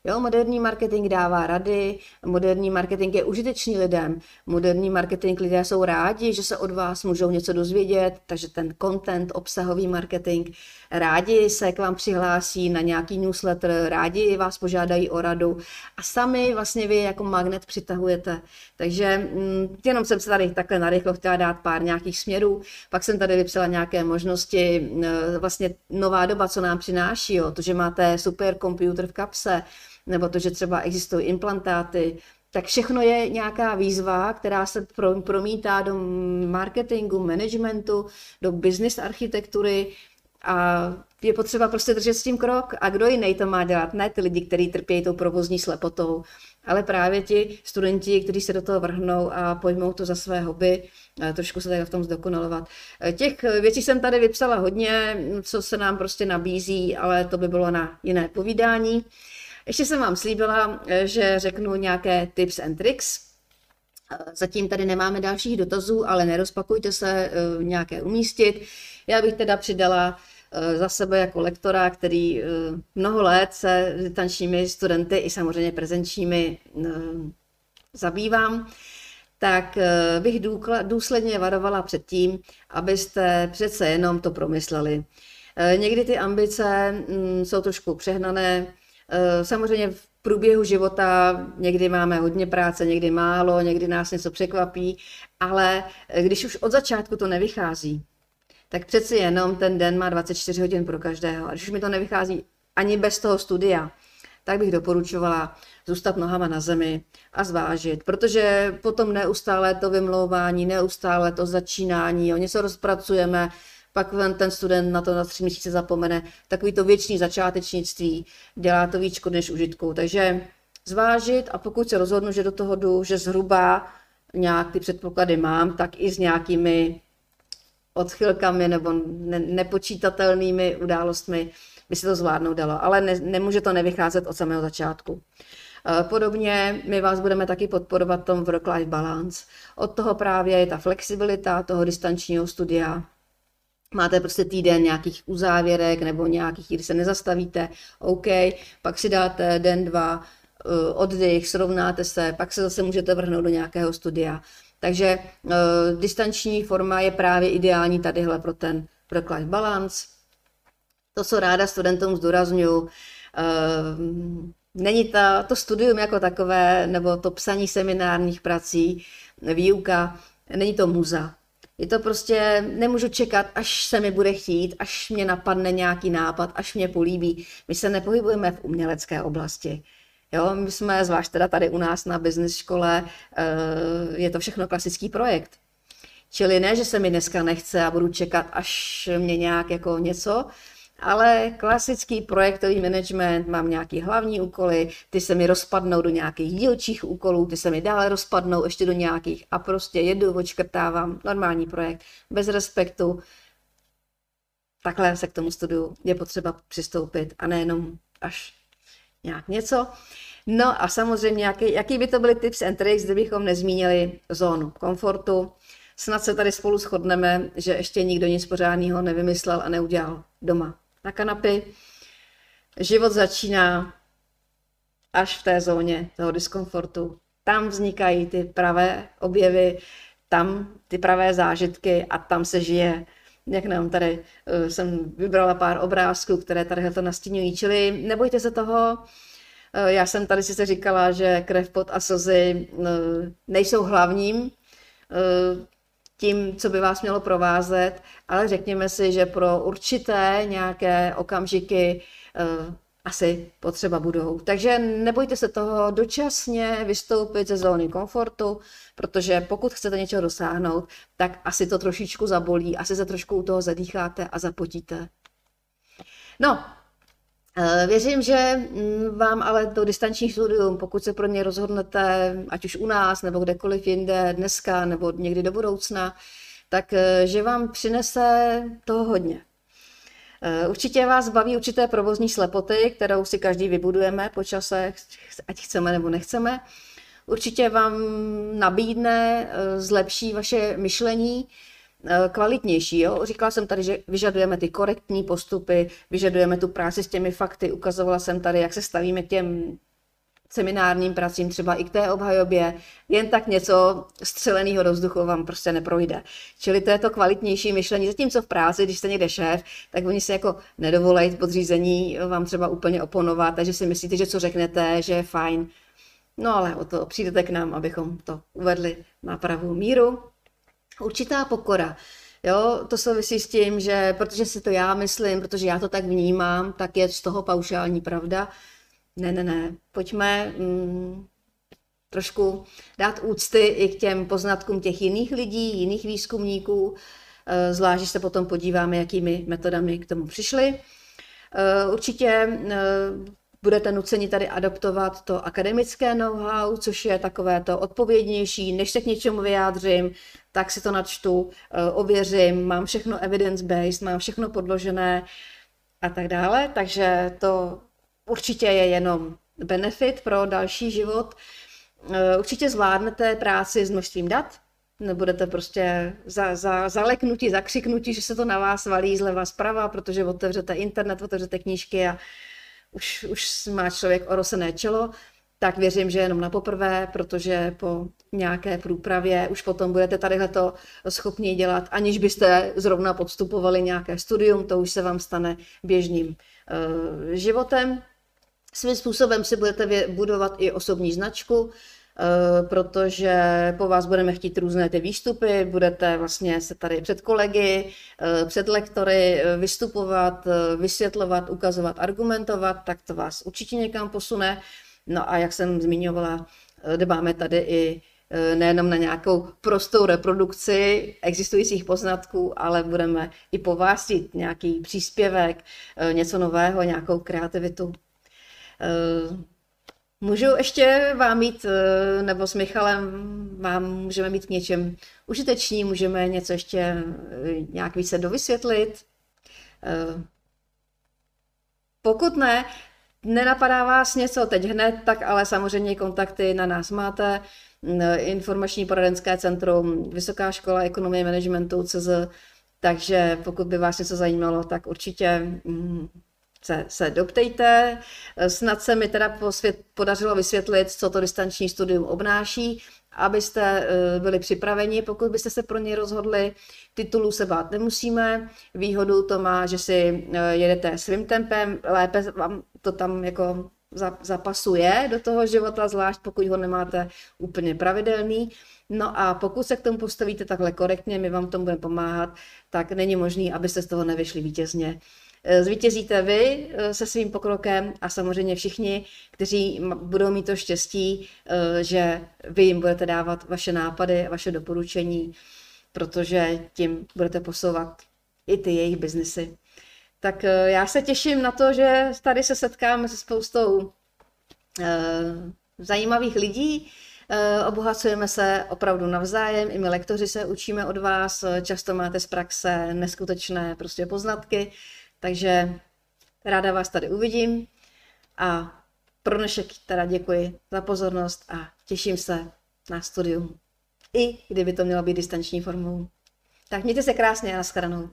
Jo, moderní marketing dává rady, moderní marketing je užitečný lidem, moderní marketing lidé jsou rádi, že se od vás můžou něco dozvědět, takže ten content, obsahový marketing, rádi se k vám přihlásí na nějaký newsletter, rádi vás požádají o radu a sami vlastně vy jako magnet přitahujete. Takže mm, jenom jsem se tady takhle narychlo chtěla dát pár nějakých směrů, pak jsem tady vypsala nějaké možnosti, e, vlastně nová doba, co nám přináší, jo, to, že máte super počítač v kapse, nebo to, že třeba existují implantáty, tak všechno je nějaká výzva, která se promítá do marketingu, managementu, do business architektury a je potřeba prostě držet s tím krok. A kdo jiný to má dělat? Ne ty lidi, kteří trpějí tou provozní slepotou, ale právě ti studenti, kteří se do toho vrhnou a pojmou to za své hobby, trošku se tady v tom zdokonalovat. Těch věcí jsem tady vypsala hodně, co se nám prostě nabízí, ale to by bylo na jiné povídání. Ještě jsem vám slíbila, eh, že řeknu nějaké tips and tricks. Eh, zatím tady nemáme dalších dotazů, ale nerozpakujte se eh, nějaké umístit. Já bych teda přidala za sebe jako lektora, který mnoho let se tančními studenty i samozřejmě prezenčními zabývám, tak bych důsledně varovala před tím, abyste přece jenom to promysleli. Někdy ty ambice mm, jsou trošku přehnané, Eh, samozřejmě v průběhu života někdy máme hodně práce, někdy málo, někdy nás něco překvapí, ale eh, když už od začátku to nevychází, tak přeci jenom ten den má 24 hodin pro každého. A když už mi to nevychází ani bez toho studia, tak bych doporučovala zůstat nohama na zemi a zvážit, protože potom neustále to vymlouvání, neustále to začínání, o něco rozpracujeme, pak ten student na to na tři měsíce zapomene. Takový to věčný začátečnictví dělá to víc škod než užitku. Takže zvážit a pokud se rozhodnu, že do toho jdu, že zhruba nějak ty předpoklady mám, tak i s nějakými odchylkami nebo ne, nepočítatelnými událostmi by se to zvládnout dalo. Ale ne, nemůže to nevycházet od samého začátku. E, podobně my vás budeme taky podporovat tom work-life balance. Od toho právě je ta flexibilita toho distančního studia, máte prostě týden nějakých uzávěrek nebo nějakých, kdy se nezastavíte, OK, pak si dáte den, dva, eh, oddych, srovnáte se, pak se zase můžete vrhnout do nějakého studia. Takže uh, distanční forma je právě ideální tadyhle pro ten work-life balance. To, co ráda studentům zdůraznuju, uh, není ta, to studium jako takové, nebo to psaní seminárních prací, výuka, není to muza. Je to prostě, nemůžu čekat, až se mi bude chtít, až mě napadne nějaký nápad, až mě políbí. My se nepohybujeme v umělecké oblasti. Jo, my jsme, zvlášť teda tady u nás na business škole, eh, je to všechno klasický projekt. Čili ne, že se mi dneska nechce a budu čekat, až mě nějak jako něco, ale klasický projektový management, mám nějaký hlavní úkoly, ty se mi rozpadnou do nějakých dílčích úkolů, ty se mi dále rozpadnou ještě do nějakých a prostě jedu, očkrtávám normální projekt, bez respektu, takhle se k tomu studiu je potřeba přistoupit a nejenom až nějak něco. No a samozřejmě, jaký, jaký by to byly tips and tricks, kdybychom nezmínili zónu komfortu. Snad se tady spolu shodneme, že ještě nikdo nic pořádného nevymyslel a neudělal doma na kanapy. Život začíná až v té zóně toho diskomfortu. Tam vznikají ty pravé objevy, tam ty pravé zážitky a tam se žije. Jak nám tady uh, jsem vybrala pár obrázků, které tady to nastínují. Čili nebojte se toho, uh, já jsem tady sice říkala, že krev, pot a slzy uh, nejsou hlavním tím, co by vás mělo provázet, ale řekněme si, že pro určité nějaké okamžiky asi potřeba budou. Takže nebojte se toho dočasně vystoupit ze zóny komfortu, protože pokud chcete něčeho dosáhnout, tak asi to trošičku zabolí, asi se trošku u toho zadýcháte a zapotíte. No, eh, Věřím, že mm, vám ale to distanční studium, pokud se pro ně rozhodnete, ať už u nás nebo kdekoliv jinde, dneska nebo někdy do budoucna, tak eh, že vám přinese toho hodně. Eh, určitě vás baví určité provozní slepoty, kterou si každý vybudujeme po čase, ať chceme nebo nechceme. Určitě vám nabídne, eh, zlepší vaše myšlení, eh, kvalitnější. Jo? Říkala jsem tady, že vyžadujeme ty korektní postupy, vyžadujeme tu práci s těmi fakty, ukazovala jsem tady, jak se stavíme k těm seminárním pracím, třeba i k té obhajobě, jen tak něco střeleného do vzduchu vám prostě neprojde. Čili to je to kvalitnější myšlení. Zatímco v práci, když jste někde šéf, tak oni se jako nedovolejí podřízení vám třeba úplně oponovat, takže si myslíte, že co řeknete, že je fajn. No ale o to přijdete k nám, abychom to uvedli na pravou míru. Určitá pokora. Jo, to souvisí s tím, že protože si to já myslím, protože já to tak vnímám, tak je z toho paušální pravda. Ne, ne, ne. Pojďme mm, trošku dát úcty i k těm poznatkům těch jiných lidí, jiných výzkumníků, eh, zvlášť, když se potom podíváme, jakými metodami k tomu přišli. Eh, určitě eh, budete nuceni tady adaptovat to akademické know-how, což je takové to odpovědnější, než se k něčemu vyjádřím, tak si to načtu, ověřím, mám všechno evidence-based, mám všechno podložené a tak dále, takže to určitě je jenom benefit pro další život. Eh, určitě zvládnete práci s množstvím dat, nebudete prostě za, za, zaleknutí, zakřiknutí, že se to na vás valí zleva zprava, protože otevřete internet, otevřete knížky a už, už má člověk orosené čelo, tak věřím, že jenom na poprvé, protože po nějaké průpravě už potom budete tady to schopni dělat, aniž byste zrovna podstupovali nějaké studium, to už se vám stane běžným uh, životem. Svým způsobem si budete budovat i osobní značku, protože po vás budeme chtít různé ty výstupy, budete vlastně se tady před kolegy, eh, před lektory eh, vystupovat, vysvětlovat, ukazovat, argumentovat, tak to vás určitě někam posune. No a jak jsem zmiňovala, dbáme tady i nejenom na nějakou prostou reprodukci existujících poznatků, ale budeme i po nějaký příspěvek, něco nového, nějakou kreativitu. Eh, můžu ještě vám mít, eh, nebo s Michalem vám můžeme mít k něčem užiteční, můžeme něco ještě eh, nějak více dovysvětlit. Pokud ne, nenapadá vás něco teď hned, tak ale samozřejmě kontakty na nás máte. Informační poradenské centrum, Vysoká škola ekonomie managementu CZ, takže pokud by vás něco zajímalo, tak určitě mm, se, se doptejte. Snad se mi teda posvět, podařilo vysvětlit, co to distanční studium obnáší, abyste eh, byli připraveni, pokud byste se pro ně rozhodli. Titulů se bát nemusíme. Výhodu to má, že si eh, jedete svým tempem, lépe vám to tam jako zapasuje do toho života, zvlášť pokud ho nemáte úplně pravidelný. No a pokud se k tomu postavíte takhle korektně, my vám tomu budeme pomáhat, tak není možný, abyste z toho nevyšli vítězně. Eh, zvítězíte vy eh, se svým pokrokem a samozřejmě všichni, kteří budou mít to štěstí, eh, že vy jim budete dávat vaše nápady, vaše doporučení, protože tím budete posouvat i ty jejich biznesy. Tak já se těším na to, že tady se setkáme se spoustou zajímavých lidí, obohacujeme se opravdu navzájem, i my lektoři se učíme od vás, často máte z praxe neskutečné prostě poznatky, takže ráda vás tady uvidím a pro dnešek teda děkuji za pozornost a těším se na studium. I kdyby to mělo být distanční formou. Tak mějte se krásně a nashledanou.